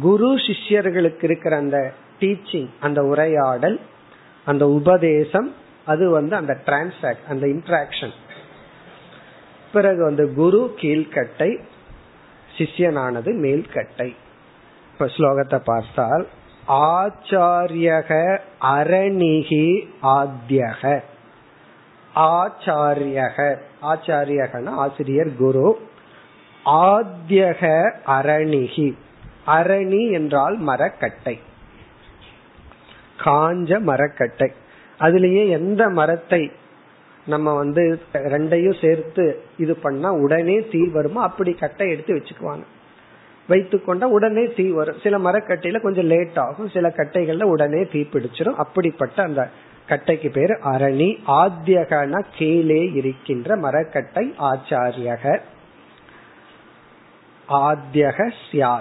குரு சிஷ்யர்களுக்கு இருக்கிற அந்த டீச்சிங் அந்த உரையாடல் அந்த உபதேசம் அது வந்து அந்த டிரான்சாக்ட் அந்த இன்ட்ராக்ஷன் பிறகு வந்து குரு கீழ்கட்டை சிஷ்யனானது மேல்கட்டை. இப்ப ஸ்லோகத்தை பார்த்தால் ஆச்சாரியக அரணிகி ஆத்தியக ஆச்சாரியக ஆச்சாரியகன ஆசிரியர் குரு. ஆத்தியக அரணிகி. அரணி என்றால் மரக்கட்டை. காஞ்ச மரக்கட்டை. அதுலயே எந்த மரத்தை நம்ம வந்து ரெண்டையும் சேர்த்து இது பண்ணா உடனே தீ வருமோ? அப்படி கட்டை எடுத்து வச்சுக்குவாங்க. வைத்துக்கொண்டா உடனே தீ வரும். சில மரக்கட்டையில கொஞ்சம் லேட் ஆகும். சில கட்டைகள்ல உடனே தீ பிடிச்சிடும் அப்படிப்பட்ட அந்த கட்டைக்கு பேரு அரணி. ஆத்தியகன கீழே இருக்கின்ற மரக்கட்டை ஆச்சாரியக. ஆத்தியக சியாத்.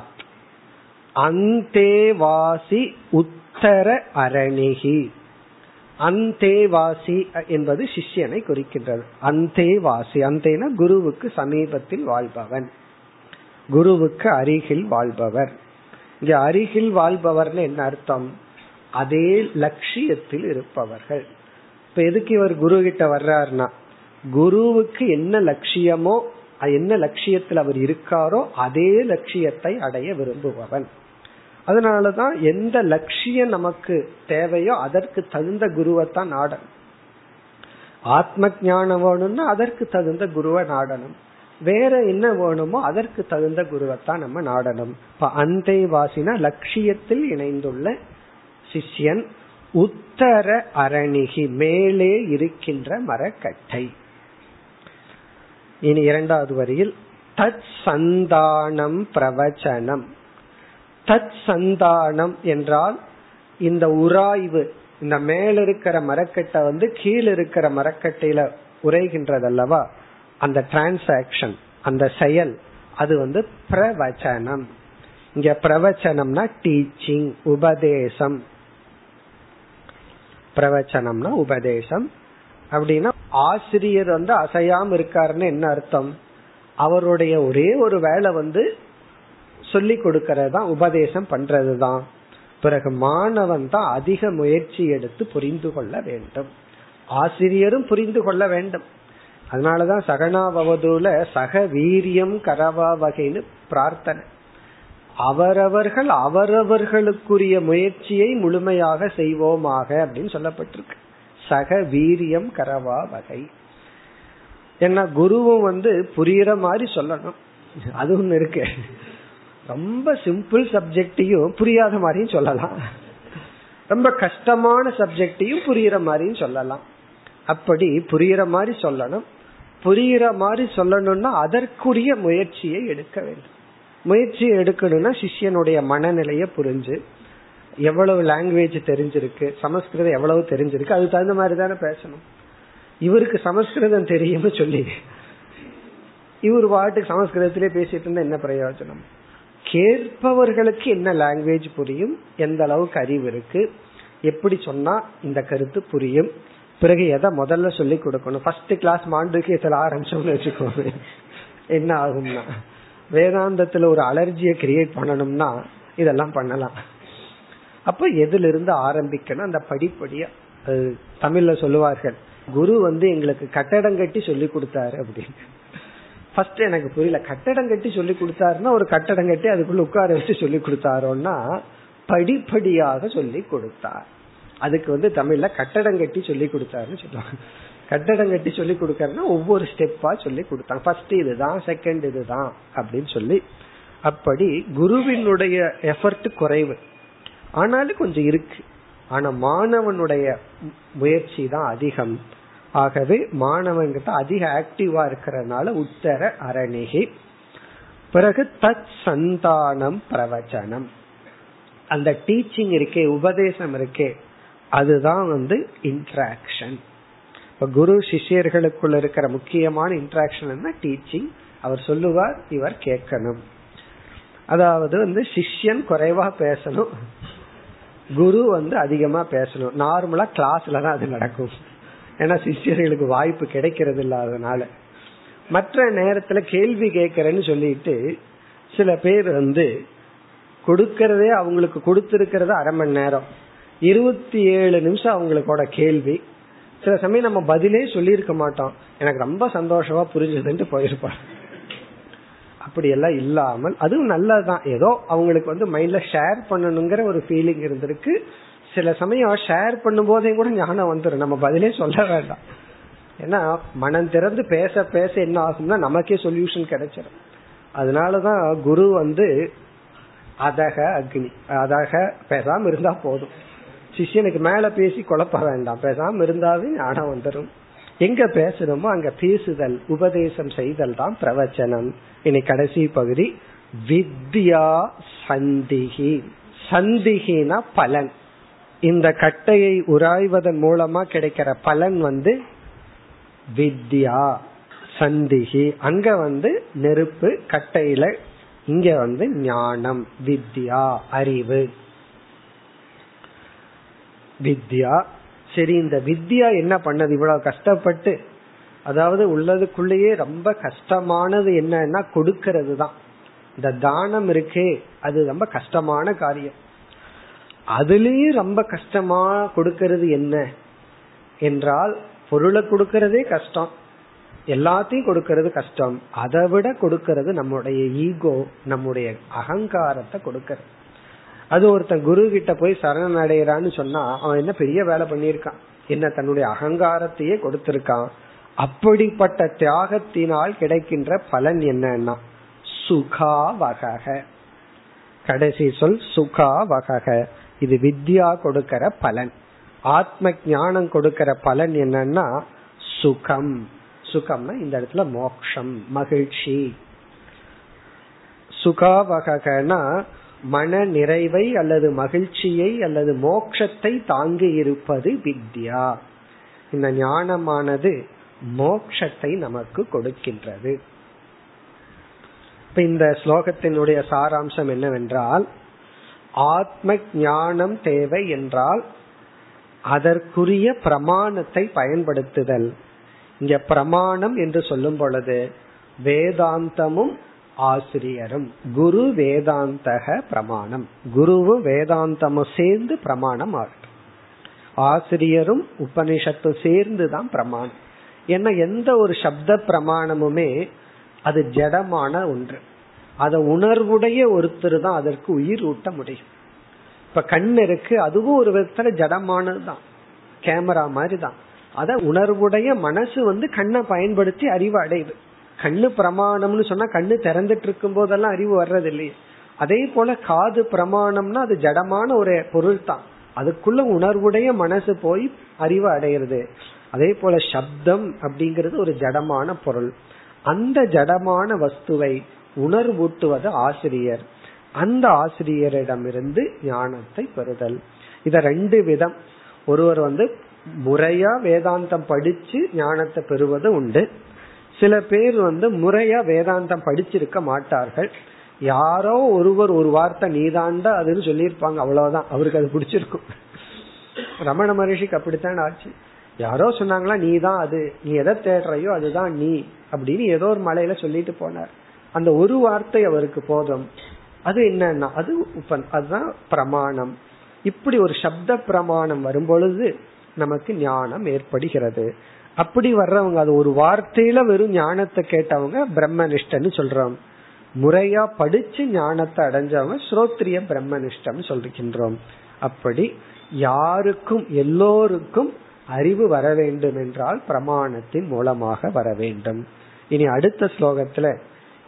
அந்தேவாசி உத்தர அரணிகி. அந்தேவாசி என்பது சிஷ்யனை குறிக்கின்றது. அந்தேவாசி அந்தேன குருவுக்கு சமீபத்தில் வாழ்பவன். குருவுக்கு அருகில் வாழ்பவர். இங்க அருகில் வாழ்பவர்னு என்ன அர்த்தம்? அதே லட்சியத்தில் இருப்பவர்கள். இப்ப எதுக்கு இவர் குரு கிட்ட வர்றாருனா குருவுக்கு என்ன லட்சியமோ என்ன லட்சியத்தில் அவர் இருக்காரோ அதே லட்சியத்தை அடைய விரும்புபவன். அதனாலதான் எந்த லட்சியம் நமக்கு தேவையோ அதற்கு தகுந்த குருவைத்தான் நாடணும். ஆத்ம ஞானம் வேணும்னா அதற்கு தகுந்த குருவை நாடணும். வேற என்ன வேணுமோ அதற்கு தகுந்த குருவைத்தான் நம்ம நாடணும். இப்ப அந்தை வாசினா லட்சியத்தில் இணைந்துள்ள சிஷ்யன் உத்தர அரணிகி மேலே இருக்கின்ற மரக்கட்டை. இனி இரண்டாவது வரியில் தத் சந்தானம் பிரவச்சனம். தத் சந்தானம் என்றால் இந்த உராய்வு இந்த மேல இருக்கிற மரக்கட்டை வந்து கீழ இருக்கிற மரக்கட்டையில உரைகின்றது அல்லவா அந்த டிரான்சாக்சன் அந்த செயல் அது வந்து பிரவச்சனம். இங்க பிரவச்சனம்னா டீச்சிங் உபதேசம். பிரவச்சனம்னா உபதேசம். அப்படின்னா ஆசிரியர் வந்து அசையாம இருக்காருன்னு என்ன அர்த்தம்? அவருடைய ஒரே ஒரு வேலை வந்து சொல்லி கொடுக்கறது தான் உபதேசம் பண்றது தான் பிறகு மாணவன் தான் அதிக முயற்சி எடுத்து புரிந்து கொள்ள வேண்டும். ஆசிரியரும் புரிந்து கொள்ள வேண்டும். அதனாலதான் சகனாபவதுல சக வீரியம் கரவா வகைன்னு பிரார்த்தனை. அவரவர்கள் அவரவர்களுக்குரிய முயற்சியை முழுமையாக செய்வோமாக அப்படின்னு சொல்லப்பட்டிருக்கு. சக வீரியம் கரவா வகை. என்ன குருவும் வந்து புரியுற மாதிரி சொல்லணும். அது ஒண்ணு இருக்கு. ரொம்ப சிம்பிள் சப்ஜெக்டையும் புரியாத மாதிரியும் சொல்லலாம். ரொம்ப கஷ்டமான சப்ஜெக்டையும் புரியுற மாதிரியும் சொல்லலாம். அப்படி புரியுற மாதிரி சொல்லணும். புரியுற மாதிரி சொல்லணும்னா அதற்குரிய முயற்சியை எடுக்க வேண்டும். முயற்சி எடுக்கணும்னா சிஷ்யனுடைய மனநிலைய புரிஞ்சு எவ்வளவு லாங்குவேஜ் தெரிஞ்சிருக்கு சமஸ்கிருதம் எவ்வளவு தெரிஞ்சிருக்கு அது தகுந்த மாதிரி தானே பேசணும். இவருக்கு சமஸ்கிருதம் தெரியும்னு சொல்லி இவர் பாட்டுக்கு சமஸ்கிருதத்திலே பேசிட்டு இருந்தா என்ன பிரயோஜனம்? கேட்பவர்களுக்கு என்ன லாங்குவேஜ் புரியும்? எந்த அளவுக்கு அறிவு இருக்கு? எப்படி சொன்னா இந்த கருத்து புரியும்? பிறகு எதை முதல்ல சொல்லி கொடுக்கணும்? ஃபர்ஸ்ட் கிளாஸ் மாண்டூக்கியத்துல ஆரம்பிச்சோம்னு வச்சுக்கோங்க என்ன ஆகும்னா வேதாந்தத்துல ஒரு அலர்ஜியை கிரியேட் பண்ணணும்னா இதெல்லாம் பண்ணலாம். அப்ப எதுல இருந்து ஆரம்பிக்கணும்? அந்த படிப்படியா தமிழ்ல சொல்லுவார்கள் குரு வந்து எங்களுக்கு கட்டடம் கட்டி சொல்லி கொடுத்தாரு அப்படின்னு. ஃபர்ஸ்ட் எனக்கு புரியல கட்டடம் கட்டி சொல்லி கொடுத்தாருன்னா ஒரு கட்டடம் கட்டி அதுக்குள்ள உட்கார வச்சு சொல்லி கொடுத்தாரோன்னா படிப்படியாக சொல்லி கொடுத்தார். அதுக்கு வந்து தமிழ்ல கட்டடம் கட்டி சொல்லி கொடுத்தாருன்னு சொல்லுவாங்க. கட்டடம் கட்டி சொல்லி கொடுக்கறதுனா ஒவ்வொரு ஸ்டெப்பா சொல்லி கொடுத்தாங்க. ஃபர்ஸ்ட் இதுதான் செகண்ட் இதுதான் அப்படின்னு சொல்லி. அப்படி குருவினுடைய எஃபர்ட் குறைவு. ஆனாலும் கொஞ்சம் இருக்கு. ஆனா மாணவனுடைய முயற்சி தான் அதிகம். ஆகவே மாணவன்கிட்ட அதிக ஆக்டிவா இருக்கிறதுனால உத்தர அரணிகி. பிறகு தத் சந்தானம் பிரவச்சனம். அந்த டீச்சிங் இருக்கே உபதேசம் இருக்கே. அதுதான் வந்து இன்ட்ராக்ஷன் இப்ப குரு சிஷியர்களுக்குள்ள இருக்கிற முக்கியமான இன்ட்ராக்ஷன் என்ன? டீச்சிங் அவர் சொல்லுவார் இவர் கேட்கணும். அதாவது வந்து சிஷ்யன் குறைவா பேசணும். குரு வந்து அதிகமா பேசணும். நார்மலா கிளாஸ்ல தான் அது நடக்கும். ஏன்னா சிஷியர்களுக்கு வாய்ப்பு கிடைக்கிறது இல்லாதனால மற்ற நேரத்துல கேள்வி கேட்கறேன்னு சொல்லிட்டு சில பேர் வந்து கொடுக்கறதே அவங்களுக்கு கொடுத்திருக்கிறது அரை மணி நேரம். இருபத்தி ஏழு நிமிஷம் அவங்களுக்கோட கேள்வி. சில சமயம் நம்ம பதிலே சொல்லியிருக்க மாட்டோம். எனக்கு ரொம்ப சந்தோஷமா புரிஞ்சதுன்ட்டு போயிருப்பாங்க அப்படி எல்லாம் இல்லாமல் அதுவும் நல்லதுதான். ஏதோ அவங்களுக்கு வந்து மைண்ட்ல ஷேர் பண்ணணுங்கிற ஒரு ஃபீலிங் இருந்திருக்கு. சில சமயம் ஷேர் பண்ணும் போதே கூட ஞானம் வந்துடும் நம்ம பதிலே சொல்ல வேண்டாம். ஏன்னா மனம் திறந்து பேச பேச என்ன ஆகும்னா நமக்கே சொல்யூஷன் கிடைச்சிடும் அதனாலதான் குரு வந்து அதக அக்னி அதக பேசாம இருந்தா போதும். சிஷியனுக்கு மேல பேசி குழப்ப வேண்டாம். பேசாம இருந்தாவே ஞானம் வந்துடும் எங்க பேசணுமோ அங்க பேசுதல் உபதேசம் செய்தல் தான் பிரவச்சனம். இனி கடைசி பகுதி வித்யா சந்திகி. சந்திகினா பலன். இந்த கட்டையை உராய்வதன் மூலமா கிடைக்கிற பலன் வந்து வித்யா சந்திகி. அங்க வந்து நெருப்பு கட்டையில இங்க வந்து ஞானம் வித்யா அறிவு. வித்யா. சரி இந்த வித்யா என்ன பண்ணது? இவ்வளவு கஷ்டப்பட்டு அதாவது உள்ளதுக்குள்ளேயே ரொம்ப கஷ்டமானது என்னன்னா கொடுக்கறது தான். இந்த தானம் இருக்கே அது ரொம்ப கஷ்டமான காரியம். அதுலயும் ரொம்ப கஷ்டமா கொடுக்கறது என்ன? என்றால் பொருளை கொடுக்கறதே கஷ்டம். எல்லாத்தையும் கொடுக்கறது கஷ்டம். அதை விட கொடுக்கறது நம்முடைய ஈகோ நம்முடைய அகங்காரத்தை கொடுக்கறது. அது ஒருத்தன் குரு கிட்ட போய் சரணன் அடைகிறான்னு சொன்னா அவன் என்ன பெரிய வேலை பண்ணியிருக்கான்? என்ன தன்னுடைய அகங்காரத்தையே கொடுத்திருக்கான்? அப்படிப்பட்ட தியாகத்தினால் கிடைக்கின்ற பலன் என்னன்னா சுகா வகக கடைசி சொல் சுகா வகக இது வித்யா கொடுக்கிற பலன். ஆத்ம ஞானம் கொடுக்கிற பலன் என்னன்னா சுகம். சுகம்னா இந்த இடத்துல மோக்ஷம் மகிழ்ச்சி. சுகாவகனா மன நிறைவை அல்லது மகிழ்ச்சியை அல்லது மோக்ஷத்தை தாங்கி இருப்பது வித்யா. இந்த ஞானமானது மோக்ஷத்தை நமக்கு கொடுக்கின்றது. இப்ப இந்த ஸ்லோகத்தினுடைய சாராம்சம் என்னவென்றால் ஆத்ம ஞானம் தேவை என்றால் அதற்குரிய பிரமாணத்தை பயன்படுத்துதல். இங்க பிரமாணம் என்று சொல்லும் பொழுது வேதாந்தமும் ஆசிரியரும் குரு வேதாந்தக பிரமாணம். குருவும் வேதாந்தமும் சேர்ந்து பிரமாணம் ஆகட்டும். ஆசிரியரும் உபனிஷத்தும் சேர்ந்து தான் பிரமாணம். ஏன்னா எந்த ஒரு சப்த பிரமாணமுமே அது ஜடமான ஒன்று. அதை உணர்வுடைய ஒருத்தர் தான் அதற்கு உயிர் ஊட்ட முடியும். இப்ப கண் இருக்கு அதுவும் ஒரு விதத்துல ஜடமானது தான். கேமரா மாதிரி தான். அத உணர்வுடைய மனசு வந்து கண்ணை பயன்படுத்தி அறிவு அடையுது. கண்ணு பிரமாணம்னு சொன்னா கண்ணு திறந்துட்டு இருக்கும் போதெல்லாம் அறிவு வர்றது இல்லையே அதே போல காது பிரமாணம்னா அது ஜடமான ஒரு பொருள் தான் அதுக்குள்ள உணர்வுடைய மனசு போய் அறிவு அடையிறது. அதே போல சப்தம் அப்படிங்கிறது ஒரு ஜடமான பொருள். அந்த ஜடமான வஸ்துவை உணர்வூட்டுவது ஆசிரியர். அந்த ஆசிரியரிடமிருந்து ஞானத்தை பெறுதல். இத ரெண்டு விதம். ஒருவர் வந்து முறையா வேதாந்தம் படிச்சு ஞானத்தை பெறுவது உண்டு. சில பேர் வந்து முறையா வேதாந்தம் படிச்சிருக்க மாட்டார்கள். யாரோ ஒருவர் ஒரு வார்த்தை நீதாண்டா அதுன்னு சொல்லியிருப்பாங்க அவ்வளவுதான். அவருக்கு அது பிடிச்சிருக்கும். ரமண மகரிஷிக்கு அப்படித்தான் ஆச்சு. யாரோ சொன்னாங்களா நீ தான் அது நீ எதை தேடுறையோ அதுதான் நீ அப்படின்னு ஏதோ ஒரு மலையில சொல்லிட்டு போனார். அந்த ஒரு வார்த்தை அவருக்கு போதும். அது என்னன்னா அது உப்பன் அதுதான் பிரமாணம். இப்படி ஒரு சப்த பிரமாணம் வரும்பொழுது நமக்கு ஞானம் ஏற்படுகிறது. அப்படி வர்றவங்க அது ஒரு வார்த்தையில வெறும் ஞானத்தை கேட்டவங்க பிரம்மனிஷ்டன்னு சொல்றோம். முறையா படிச்சு ஞானத்தை அடைஞ்சவங்க ஸ்ரோத்ரிய பிரம்மனிஷ்டம் சொல்கின்றோம். அப்படி யாருக்கும் எல்லோருக்கும் அறிவு வர வேண்டும் என்றால் பிரமாணத்தின் மூலமாக வர வேண்டும். இனி அடுத்த ஸ்லோகத்துல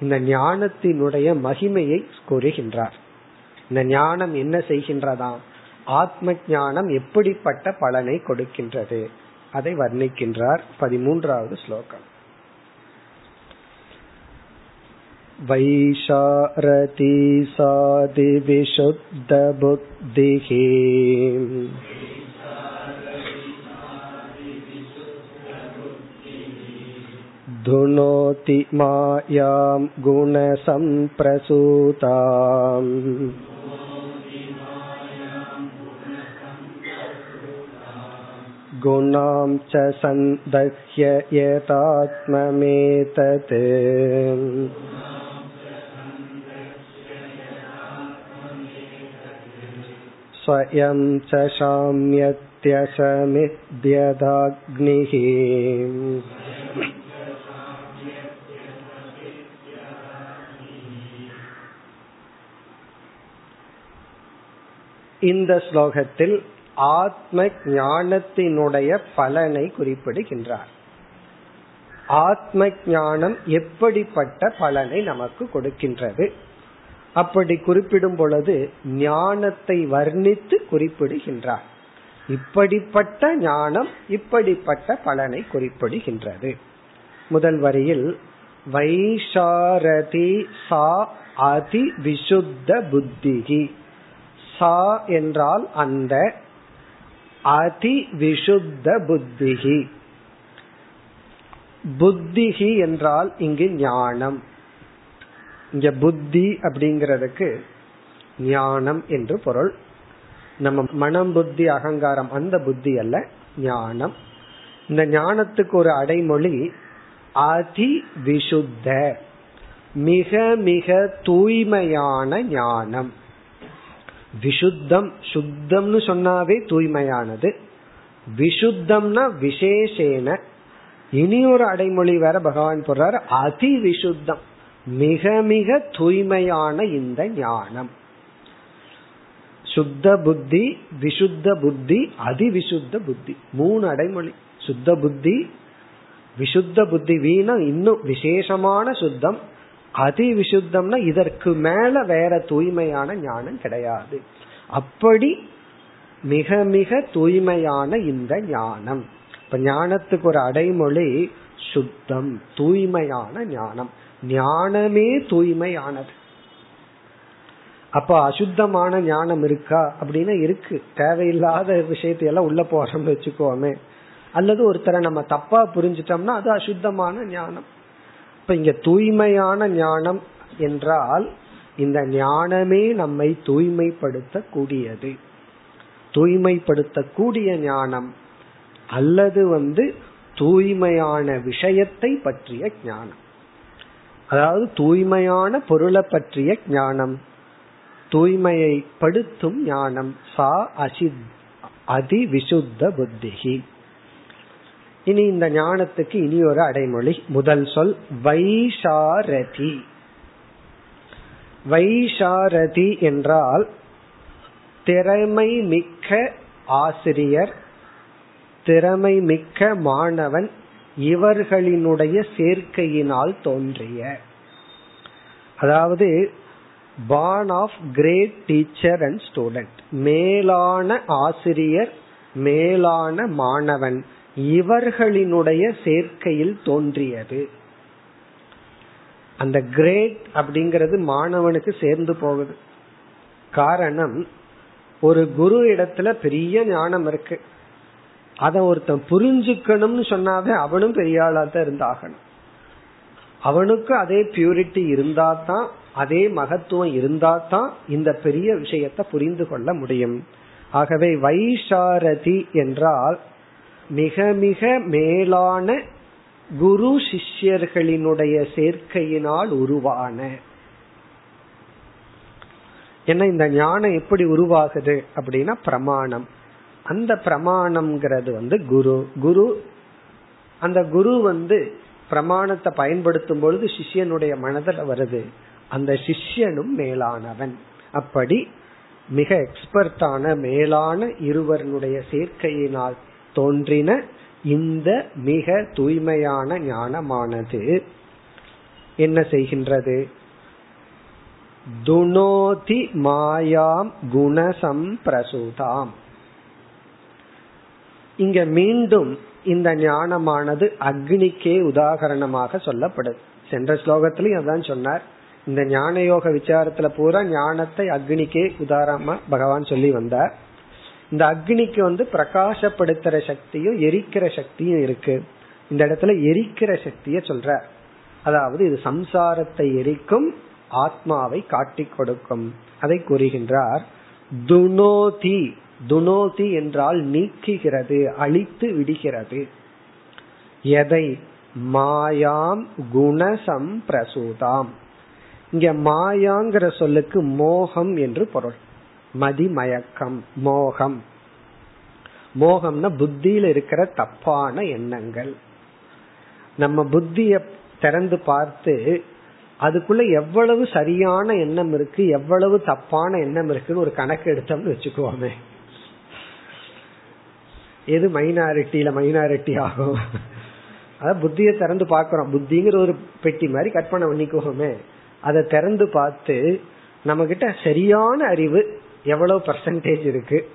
இந்த ஞானத்தினுடைய மகிமையை கூறுகின்றார். இந்த ஞானம் என்ன செய்கின்றதாம்? ஆத்ம ஞானம் எப்படிப்பட்ட பலனை கொடுக்கின்றது? அதை வர்ணிக்கின்றார் பதிமூன்றாவது ஸ்லோகம் वैशारती सादिविशुद्धबुद्धिः धुनोति मायां गुणसम्प्रसूताम् गुणां च सन्दह्य यतात्ममेतत् स्वयं च शाम्यत्यशमिद्यदाग्निः இந்த ஸ்லோகத்தில் ஆத்ம ஞானத்தினுடைய பலனை குறிப்பிடுகின்றார். ஆத்ம ஞானம் எப்படிப்பட்ட பலனை நமக்கு கொடுக்கின்றது? அப்படி குறிப்பிடும் பொழுது ஞானத்தை வர்ணித்து குறிப்பிடுகின்றார். இப்படிப்பட்ட ஞானம் இப்படிப்பட்ட பலனை குறிப்பிடுகின்றது. முதல் வரியில் வைஷாரதி சா அதி விசுத்த புத்திகி. சா என்றால் அந்த அதி விசுத்த புத்திகி புத்திகி என்றால் இங்கு ஞானம். இங்க புத்தி அப்படிங்கிறதுக்கு ஞானம் என்று பொருள். நம்ம மனம் புத்தி அகங்காரம் அந்த புத்தி அல்ல ஞானம். இந்த ஞானத்துக்கு ஒரு அடைமொழி அதி விசுத்த மிக மிக தூய்மையான ஞானம். விசுத்தம் சுத்தம்னு சொன்னாவே தூய்மையானது. விசுத்தம்னா விசேஷேன. இனி ஒரு அடைமொழி வேற பகவான் போடுறாரு அதி விசுத்தம் மிக மிக தூய்மையான இந்த ஞானம். சுத்த புத்தி விசுத்த புத்தி அதிவிசுத்த புத்தி. மூணு அடைமொழி. சுத்த புத்தி விசுத்த புத்தி வீணா இன்னும் விசேஷமான சுத்தம். அதி விசுத்தம்னா இதற்கு மேல வேற தூய்மையான ஞானம் கிடையாது. அப்படி மிக மிக தூய்மையான இந்த ஞானம். இப்ப ஞானத்துக்கு ஒரு அடைமொழி சுத்தம் தூய்மையான ஞானம். ஞானமே தூய்மையானது. அப்ப அசுத்தமான ஞானம் இருக்கா அப்படின்னா இருக்கு. தேவையில்லாத விஷயத்தையெல்லாம் உள்ள போறோம்னு வச்சுக்கோமே. அல்லது ஒருத்தரை நம்ம தப்பா புரிஞ்சிட்டோம்னா அது அசுத்தமான ஞானம். இப்ப இங்க தூய்மையான ஞானம் என்றால் இந்த ஞானமே நம்மை தூய்மைப்படுத்த கூடியது தூய்மைப்படுத்தக்கூடிய ஞானம் அல்லது வந்து தூய்மையான விஷயத்தை பற்றிய ஞானம். அதாவது தூய்மையான பொருளை பற்றிய ஞானம். தூய்மையை படுத்தும் ஞானம் சா அசி அதி விசுத்த புத்திகி இனி இந்த ஞானத்துக்கு இனி ஒரு அடைமொழி. முதல் சொல் வைஷாரதி. வைஷாரதி என்றால் திறமை மிக்க ஆசிரியர் திறமை மிக்க மாணவன் இவர்களினுடைய சேர்க்கையினால் தோன்றிய. அதாவது bond of great teacher and student மேலான ஆசிரியர் மேலான மாணவன். இவர்களினுடைய சேர்க்கையில் தோன்றியது. அந்த கிரேட் அப்படிங்கிறது மாணவனுக்கு சேர்ந்து போகுது. காரணம் ஒரு குரு இடத்துல பெரிய ஞானம் இருக்கு. அத ஒருத்தன் புரிஞ்சுக்கணும்னு சொன்னாவே அவனும் பெரிய ஆளா தான் இருந்தாகணும். அவனுக்கு அதே பியூரிட்டி இருந்தா தான் அதே மகத்துவம் இருந்தா தான் இந்த பெரிய விஷயத்த புரிந்து கொள்ள முடியும். ஆகவே வைஷாரதி என்றால் மிக மிக மேலான குரு சிஷ்யர்களினுடைய சேர்க்கையினால் உருவான. என்ன இந்த ஞானம் எப்படி உருவாகுது அப்படின்னா பிரமாணம். அந்த பிரமாணம்ங்கிறது வந்து குரு. குரு அந்த குரு வந்து பிரமாணத்தை பயன்படுத்தும் பொழுது சிஷ்யனுடைய மனதில் வருது. அந்த சிஷ்யனும் மேலானவன். அப்படி மிக எக்ஸ்பர்ட்டான மேலான இருவருடைய சேர்க்கையினால் தோன்றின இந்த மிக தூய்மையான ஞானமானது. என்ன செய்கின்றது? துனோதி மாயாம் குணசம் பிரசுதாம். இங்க மீண்டும் இந்த ஞானமானது அக்னிக்கே உதாகரணமாக சொல்லப்படுது சென்ற ஸ்லோகத்திலையும் அதான் சொன்னார். இந்த ஞான யோக விசாரத்துல பூரா ஞானத்தை அக்னிக்கே உதாரணமா பகவான் சொல்லி வந்தார். இந்த அக்னிக்கு வந்து பிரகாசப்படுத்துற சக்தியும் எரிக்கிற சக்தியும் இருக்கு. இந்த இடத்துல எரிக்கிற சக்திய சொல்ற. அதாவது இது சம்சாரத்தை எரிக்கும் ஆத்மாவை காட்டி கொடுக்கும். அதை கூறுகின்றார் துனோதி. துனோதி என்றால் நீக்குகிறது அழித்து விடுகிறது. எதை? மாயாம் குணசம் பிரசூதாம் இங்க மாயாங்கிற சொல்லுக்கு மோகம் என்று பொருள். மதிமயக்கம் மோகம். மோகம்னா புத்தியில இருக்கிற தப்பான எண்ணங்கள். நம்ம புத்திய திறந்து பார்த்து அதுக்குள்ள எவ்வளவு சரியான எண்ணம் இருக்கு எவ்வளவு தப்பான எண்ணம் இருக்குன்னு ஒரு கணக்கு எடுத்தோம்னு வச்சுக்கோமே. எது மைனாரிட்டியில மைனாரிட்டி ஆகும்? அதாவது புத்தியை திறந்து பாக்குறோம் புத்திங்கிற ஒரு பெட்டி மாதிரி கற்பனை பண்ணிக்கோமே. அதை திறந்து பார்த்து நம்ம கிட்ட சரியான அறிவு எவ்வளவு பர்சன்டேஜ் இருக்கு?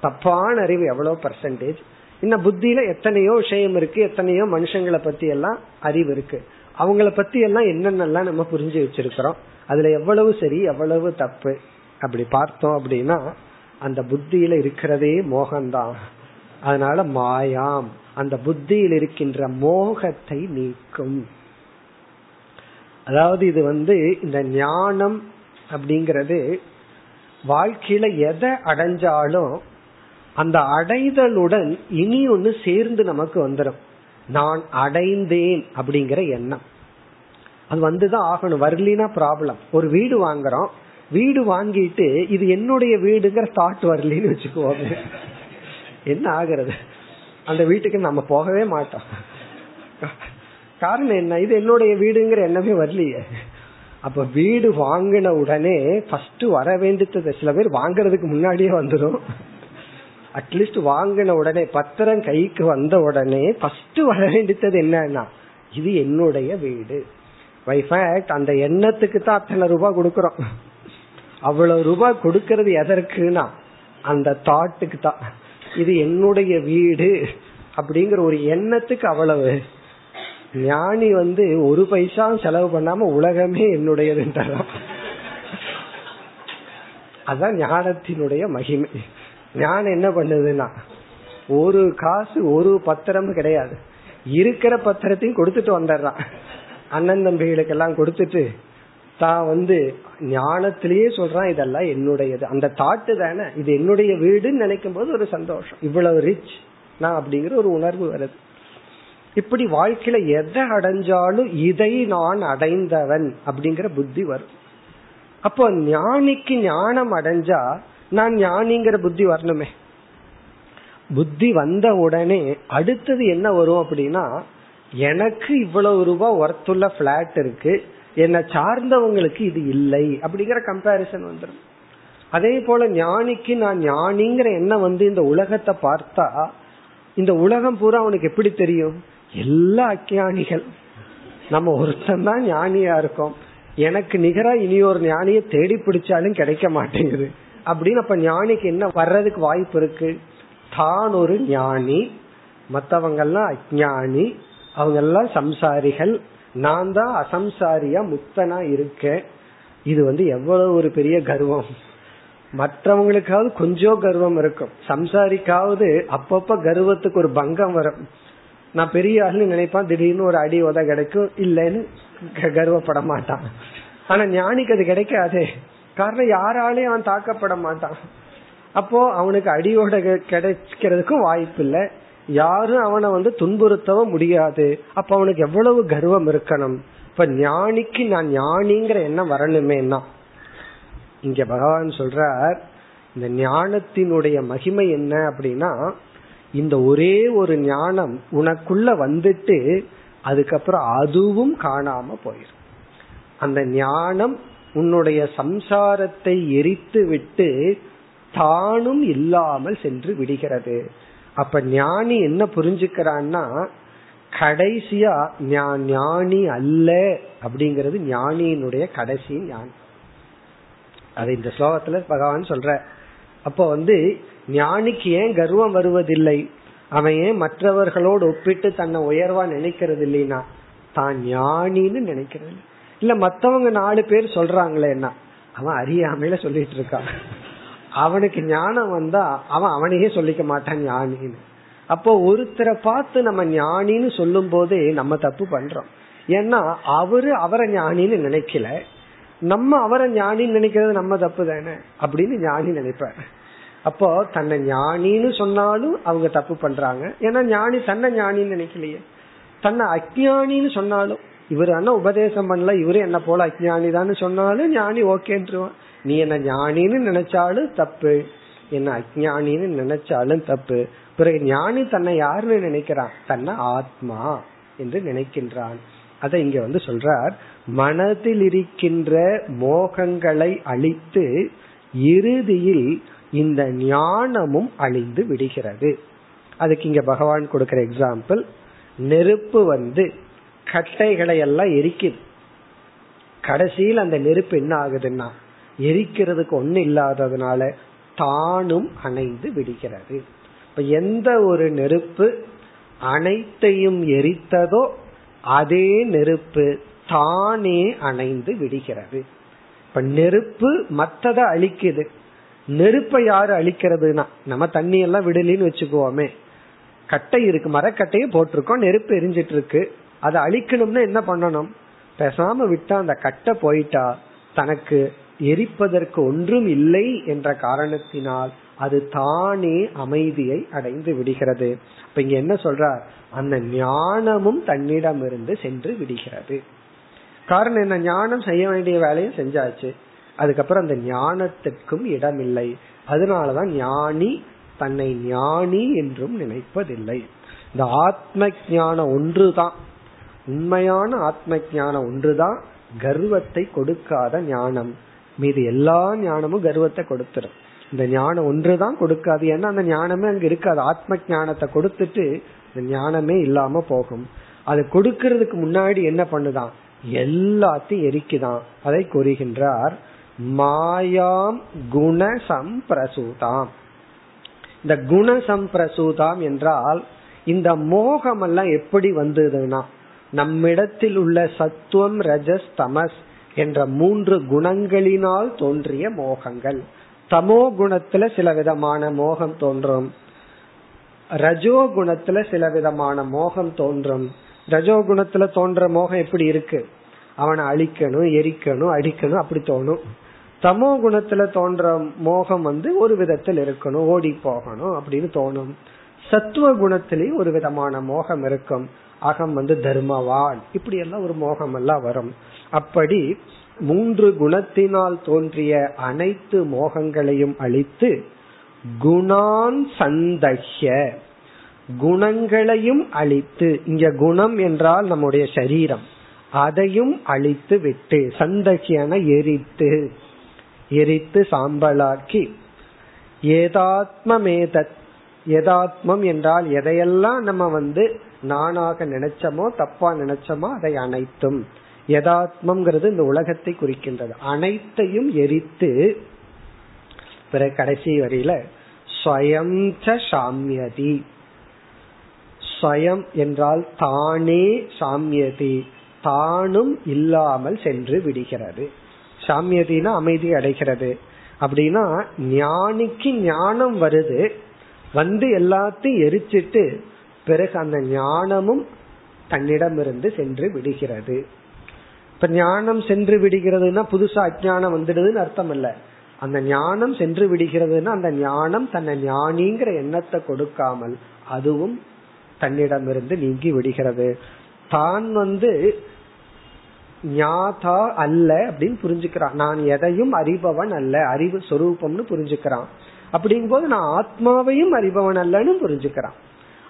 தப்பான அறிவு எவ்வளவு பர்சன்டேஜ் இன்னும் புத்தியில எத்தனையோ விஷயம் இருக்கு எத்தனையோ மனுஷங்களை பத்தி எல்லாம் அறிவு இருக்கு. அவங்கள பத்தி எல்லாம் என்னென்னலாம் நம்ம புரிஞ்சு வச்சிருக்கிறோம்? அதுல எவ்வளவு சரி எவ்வளவு தப்பு? அப்படி பார்த்தோம் அப்படின்னா அந்த புத்தியில இருக்கிறதே மோகம்தான். அதனால மாயாம். அந்த புத்தியில் இருக்கின்ற மோகத்தை நீக்கும். அதாவது இது வந்து இந்த ஞானம் அப்படிங்கறது வாழ்க்கையில எதை அடைஞ்சாலும் அந்த அடைதலுடன் இனி ஒன்னு சேர்ந்து நமக்கு வந்துடும் நான் அடைந்தேன் அப்படிங்கிற எண்ணம். அது வந்துதான் ஆகணும். வரலினா ப்ராப்ளம் ஒரு வீடு வாங்குறோம். வீடு வாங்கிட்டு இது என்னுடைய வீடுங்கிற தாட் வரலின்னு வச்சுக்குவோம் என்ன ஆகிறது? அந்த வீட்டுக்கு நம்ம போகவே மாட்டோம். காரணம் என்ன? இது என்னுடைய வீடுங்கிற எண்ணமே வரலையே. அப்ப வீடு வாங்கின உடனே ஃபர்ஸ்ட் வர வேண்டியது சில பேர் வாங்குறதுக்கு முன்னாடியே வந்துடும் அட்லீஸ்ட் வாங்கின உடனே பத்திரம் கைக்கு வந்த உடனே ஃபர்ஸ்ட் வர வேண்டியது என்னன்னா இது என்னுடைய வீடு. வைஃபேக்ட் அந்த எண்ணத்துக்கு தான் அத்தனை ரூபாய் கொடுக்கறோம். அவ்வளவு ரூபாய் கொடுக்கறது எதற்குனா அந்த தாட்டுக்கு தான். இது என்னுடைய வீடு அப்படிங்கிற ஒரு எண்ணத்துக்கு அவ்வளவு. ஞானி வந்து ஒரு பைசா செலவு பண்ணாம உலகமே என்னுடையதுன்றான் அதான் ஞானத்தினுடைய மகிமை. ஞானம் என்ன பண்ணுதுன்னா ஒரு காசு ஒரு பத்திரம் கிடையாது. இருக்கிற பத்திரத்தையும் கொடுத்துட்டு வந்துடுறான். அண்ணன் தம்பிகளுக்கு எல்லாம் கொடுத்துட்டு தான் வந்து ஞானத்திலேயே சொல்றான் இதெல்லாம் என்னுடையது. அந்த தாட்டு தானே இது என்னுடைய வீடுன்னு நினைக்கும் போது ஒரு சந்தோஷம். இவ்வளவு ரிச் நான் அப்படிங்கிற ஒரு உணர்வு வருது. இப்படி வாழ்க்கையில எதை அடைஞ்சாலும் இதை நான் அடைந்தவன் அப்படிங்கிற புத்தி வரும். அப்போ ஞானிக்கு ஞானம் அடைஞ்சா நான் ஞானிங்கிற புத்தி வரணுமே. புத்தி வந்த உடனே அடுத்தது என்ன வரும் அப்படின்னா எனக்கு இவ்வளவு ரூபாய் ஒர்த்துள்ள பிளாட் இருக்கு என்னை சார்ந்தவங்களுக்கு இது இல்லை அப்படிங்கிற கம்பாரிசன் வந்துடும் அதே போல ஞானிக்கு நான் ஞானிங்கிற எண்ணம் வந்து இந்த உலகத்தை பார்த்தா இந்த உலகம் பூரா அவனுக்கு எப்படி தெரியும்? எல்லா அஜானிகள் நம்ம ஒருத்தன் தான் ஞானியா இருக்கோம். எனக்கு நிகரா இனி ஒரு ஞானியை தேடி பிடிச்சாலும் கிடைக்க மாட்டேங்குது. அப்படின்னு அப்ப ஞானிக்கு என்ன வர்றதுக்கு வாய்ப்பு இருக்கு? தான் ஒரு ஞானி மத்தவங்கெல்லாம் அஜானி அவங்க எல்லாம் சம்சாரிகள். நான் தான் அசம்சாரியா முக்தனா இருக்கேன். இது வந்து எவ்வளவு ஒரு பெரிய கர்வம். மற்றவங்களுக்காவது கொஞ்சம் கர்வம் இருக்கும். சம்சாரிக்காவது அப்பப்ப கர்வத்துக்கு ஒரு பங்கம் வரும். நான் பெரிய ஆளுன்னு நினைப்பான் திடீர்னு ஒரு அடி உத கிடைக்கும் இல்லைன்னு கர்வப்பட மாட்டான் ஆனா ஞானிக்கு அது கிடைக்காதே. காரணம் யாராலையும் அவன் தாக்கப்பட மாட்டான். அப்போ அவனுக்கு அடியோட கிடைக்கிறதுக்கும் வாய்ப்பு இல்லை. யாரும் அவனை வந்து துன்புறுத்தவும் முடியாது. அப்ப அவனுக்கு எவ்வளவு கர்வம் இருக்கணும்? இப்ப ஞானிக்கு நான் ஞானிங்கிற எண்ணம் வரணுமேனா இங்க பகவான் சொல்றார் இந்த ஞானத்தினுடைய மகிமை என்ன அப்படின்னா இந்த ஒரே ஒரு ஞானம் உனக்குள்ள வந்துட்டு அதுக்கப்புறம் அதுவும் காணாம போயிடும் அந்த ஞானம் உன்னுடைய சம்சாரத்தை எரித்து விட்டு தானும் இல்லாமல் சென்று விடுகிறது. அப்ப ஞானி என்ன புரிஞ்சுக்கிறான்னா கடைசியா ஞானி அல்ல அப்படிங்கிறது ஞானியினுடைய கடைசி ஞானி. அது இந்த ஸ்லோகத்துல பகவான் சொல்ற. அப்போ வந்து ஞானிக்கு ஏன் கர்வம் வருவதில்லை? அவன் ஏன் மற்றவர்களோடு ஒப்பிட்டு தன்னை உயர்வா நினைக்கிறது இல்லைன்னா தான் ஞானின்னு நினைக்கிறது இல்ல மத்தவங்க நாலு பேர் சொல்றாங்களேன்னா அவன் அறியாமையில சொல்லிட்டு இருக்கான். அவனுக்கு ஞானம் வந்தா அவன் அவனையே சொல்லிக்க மாட்டான் ஞானின்னு. அப்போ ஒருத்தரை பார்த்து நம்ம ஞானின்னு சொல்லும் போதே நம்ம தப்பு பண்றோம். ஏன்னா அவரு அவரை ஞானின்னு நினைக்கல. நம்ம அவரை ஞானின்னு நினைக்கிறது நம்ம தப்பு தானே? அப்படின்னு ஞானி நினைப்பாரு. அப்போ தன்னை ஞானின்னு சொன்னாலும் அவங்க தப்பு பண்றாங்க. ஏன்னா ஞானி தன்னை ஞானின்னு நினைக்கலையே. தன்னை அஜானின்னு சொன்னாலும் இவர் என்ன உபதேசம் பண்ணல இவரு என்ன போல அஜானி தான் சொன்னாலும் ஞானி ஓகேன்றுவான். நீ என்ன ஞானின்னு நினைச்சாலும் தப்பு. என்ன அஜானின்னு நினைச்சாலும் தப்பு. பிறகு ஞானி தன்னை யாருன்னு நினைக்கிறான்? தன்னை ஆத்மா என்று நினைக்கின்றான். அதை இங்க வந்து சொல்றார் மனதில் இருக்கின்ற மோகங்களை அழித்து இறுதியில் இந்த ஞானமும் அழிந்து விடுகிறது. அதுக்கு இங்க பகவான் கொடுக்கிற எக்ஸாம்பிள் நெருப்பு வந்து கட்டைகளை எல்லாம் எரிக்குது. கடைசியில் அந்த நெருப்பு என்ன ஆகுதுன்னா எரிக்கிறதுக்கு ஒண்ணு இல்லாததுனால தானும் அணைந்து விடுகிறது. இப்ப எந்த ஒரு நெருப்பு அனைத்தையும் எரித்ததோ அதே நெருப்பு தானே அணைந்து விடுகிறது. இப்ப நெருப்பு மத்ததை அழிக்குது. நெருப்பை யாரு அழிக்கிறதுனா நம்ம தண்ணி எல்லாம் விடலின்னு வச்சுக்குவோமே. கட்டை இருக்கு மரக்கட்டையை போட்டிருக்கோம் நெருப்பு எரிஞ்சிட்டு இருக்கு அதை அழிக்கணும்னா என்ன பண்ணணும்? பேசாம விட்டா அந்த கட்டை போயிட்டா தனக்கு எரிப்பதற்கு ஒன்றும் இல்லை என்ற காரணத்தினால் அது தானே அமைதியை அடைந்து விடுகிறது. இப்ப இங்க என்ன சொல்றார்? அந்த ஞானமும் தன்னிடம் இருந்து சென்று விடுகிறது. காரணம் என்ன? ஞானம் செய்ய வேண்டிய வேலையும் செஞ்சாச்சு. அதுக்கப்புறம் அந்த ஞானத்திற்கும் இடமில்லை. அதனாலதான் ஞானி தன்னை ஞானி என்றும் நினைப்பதில்லை. இந்த ஆத்ம ஞானம் ஒன்றுதான். உண்மையான ஆத்ம ஞானம் ஒன்றுதான் கர்வத்தை கொடுக்காத ஞானம். மீது எல்லா ஞானமும் கர்வத்தை கொடுத்துரும். இந்த ஞானம் ஒன்றுதான் கொடுக்காது. ஏன்னா அந்த ஞானமே அங்க இருக்காது. ஆத்ம ஞானத்தை கொடுத்துட்டு இந்த ஞானமே இல்லாம போகும். அது கொடுக்கறதுக்கு முன்னாடி என்ன பண்ணுதான்? எல்லாத்தையும் எரிக்குதான். அதை கூறுகின்றார் மாயாம் குண சம்பிரசூதாம் இந்த குண சம்பிரசூதாம் என்றால் இந்த மோகம் எல்லாம் எப்படி வந்ததுன்னா நம்மிடத்தில் உள்ள சத்துவம் ரஜஸ் தமஸ் என்ற மூன்று குணங்களினால் தோன்றிய மோகங்கள். தமோ குணத்துல சில விதமான மோகம் தோன்றும். ரஜோ குணத்துல சில விதமான மோகம் தோன்றும். ரஜோ குணத்துல தோன்ற மோகம் எப்படி இருக்கு? அவனை அழிக்கணும் எரிக்கணும் அடிக்கணும் அப்படி தோணும். தமோ குணத்துல தோன்ற மோகம் வந்து ஒரு விதத்தில் இருக்கணும் ஓடி போகணும் அப்படின்னு தோணும். சத்துவ குணத்திலேயும் ஒரு விதமான மோகம் இருக்கும். அகம் வந்து தர்மவான். இப்படி எல்லாம் ஒரு மோகம் எல்லாம் வரும். அப்படி மூன்று குணத்தினால் தோன்றிய அனைத்து மோகங்களையும் அழித்து குணான் சந்தஹ்ய குணங்களையும் அழித்து இங்க குணம் என்றால் நம்முடைய சரீரம். அதையும் அழித்து விட்டு சந்தகியான எரித்து. எரித்து சாம்பலாக்கி ஏதாத்மமேதத் எதாத்மம் என்றால் எதையெல்லாம் நம்ம வந்து நானாக நினைச்சோமோ தப்பா நினைச்சோமோ அதை அனைத்தும். யதாத்மம்ங்கிறது இந்த உலகத்தை குறிக்கின்றது. அனைத்தையும் எரித்து பிறகு கடைசி வரியில ஸ்வயம் சாமியதி. ஸ்வயம் என்றால் தானே சாமியதி. தானும் இல்லாமல் சென்று விடுகிறது. சாமியதினா அமைதி அடைகிறது. அப்படின்னா ஞானிக்கு ஞானம் வருது. வந்து எல்லாத்தையும் எரிச்சிட்டு பிறகு அந்த ஞானமும் தன்னிடமிருந்து சென்று விடுகிறது. இப்ப ஞானம் சென்று விடுகிறதுனா புதுசா அஜானம் வந்துடுதுன்னு அர்த்தம் இல்ல அந்த ஞானம் சென்று விடுகிறதுனா அந்த ஞானம் தன்னை ஞானிங்கிற எண்ணத்தை கொடுக்காமல் அதுவும் தன்னிடமிருந்து நீங்கி விடுகிறது. தான் வந்து ஞாதா அல்ல அப்படின்னு புரிஞ்சுக்கிறான். நான் எதையும் அறிபவன் அல்ல. அறிவு சொரூபம்னு புரிஞ்சுக்கிறான். அப்படிங்கும் போது நான் ஆத்மாவையும் அறிபவன் அல்லன்னு புரிஞ்சுக்கிறான்.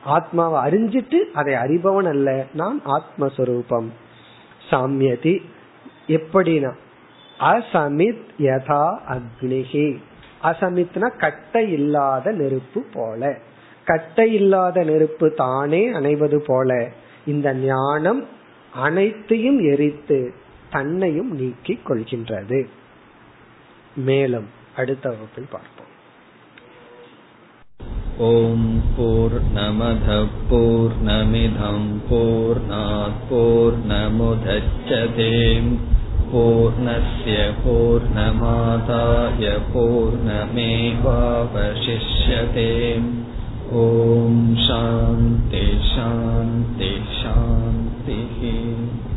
ஆத்மாவை அறிஞ்சிட்டு அதை அறிபவன் அல்ல. நான் ஆத்மஸ்வரூபம். சாமியதி எப்படினா அசமித் யதா அக்னிகி அசமித்னா கட்டை இல்லாத நெருப்பு போல. கட்டை இல்லாத நெருப்பு தானே அணைவது போல. இந்த ஞானம் அனைத்தையும் எரித்து தன்னையும் நீக்கிக் கொள்கின்றது. மேலும் அடுத்த வகுப்பில் பார்ப்போம். ஓம் போர் நமத போர் நமிதம் போர் போர் நமுதச்சதேம் பூர்ணய 自己。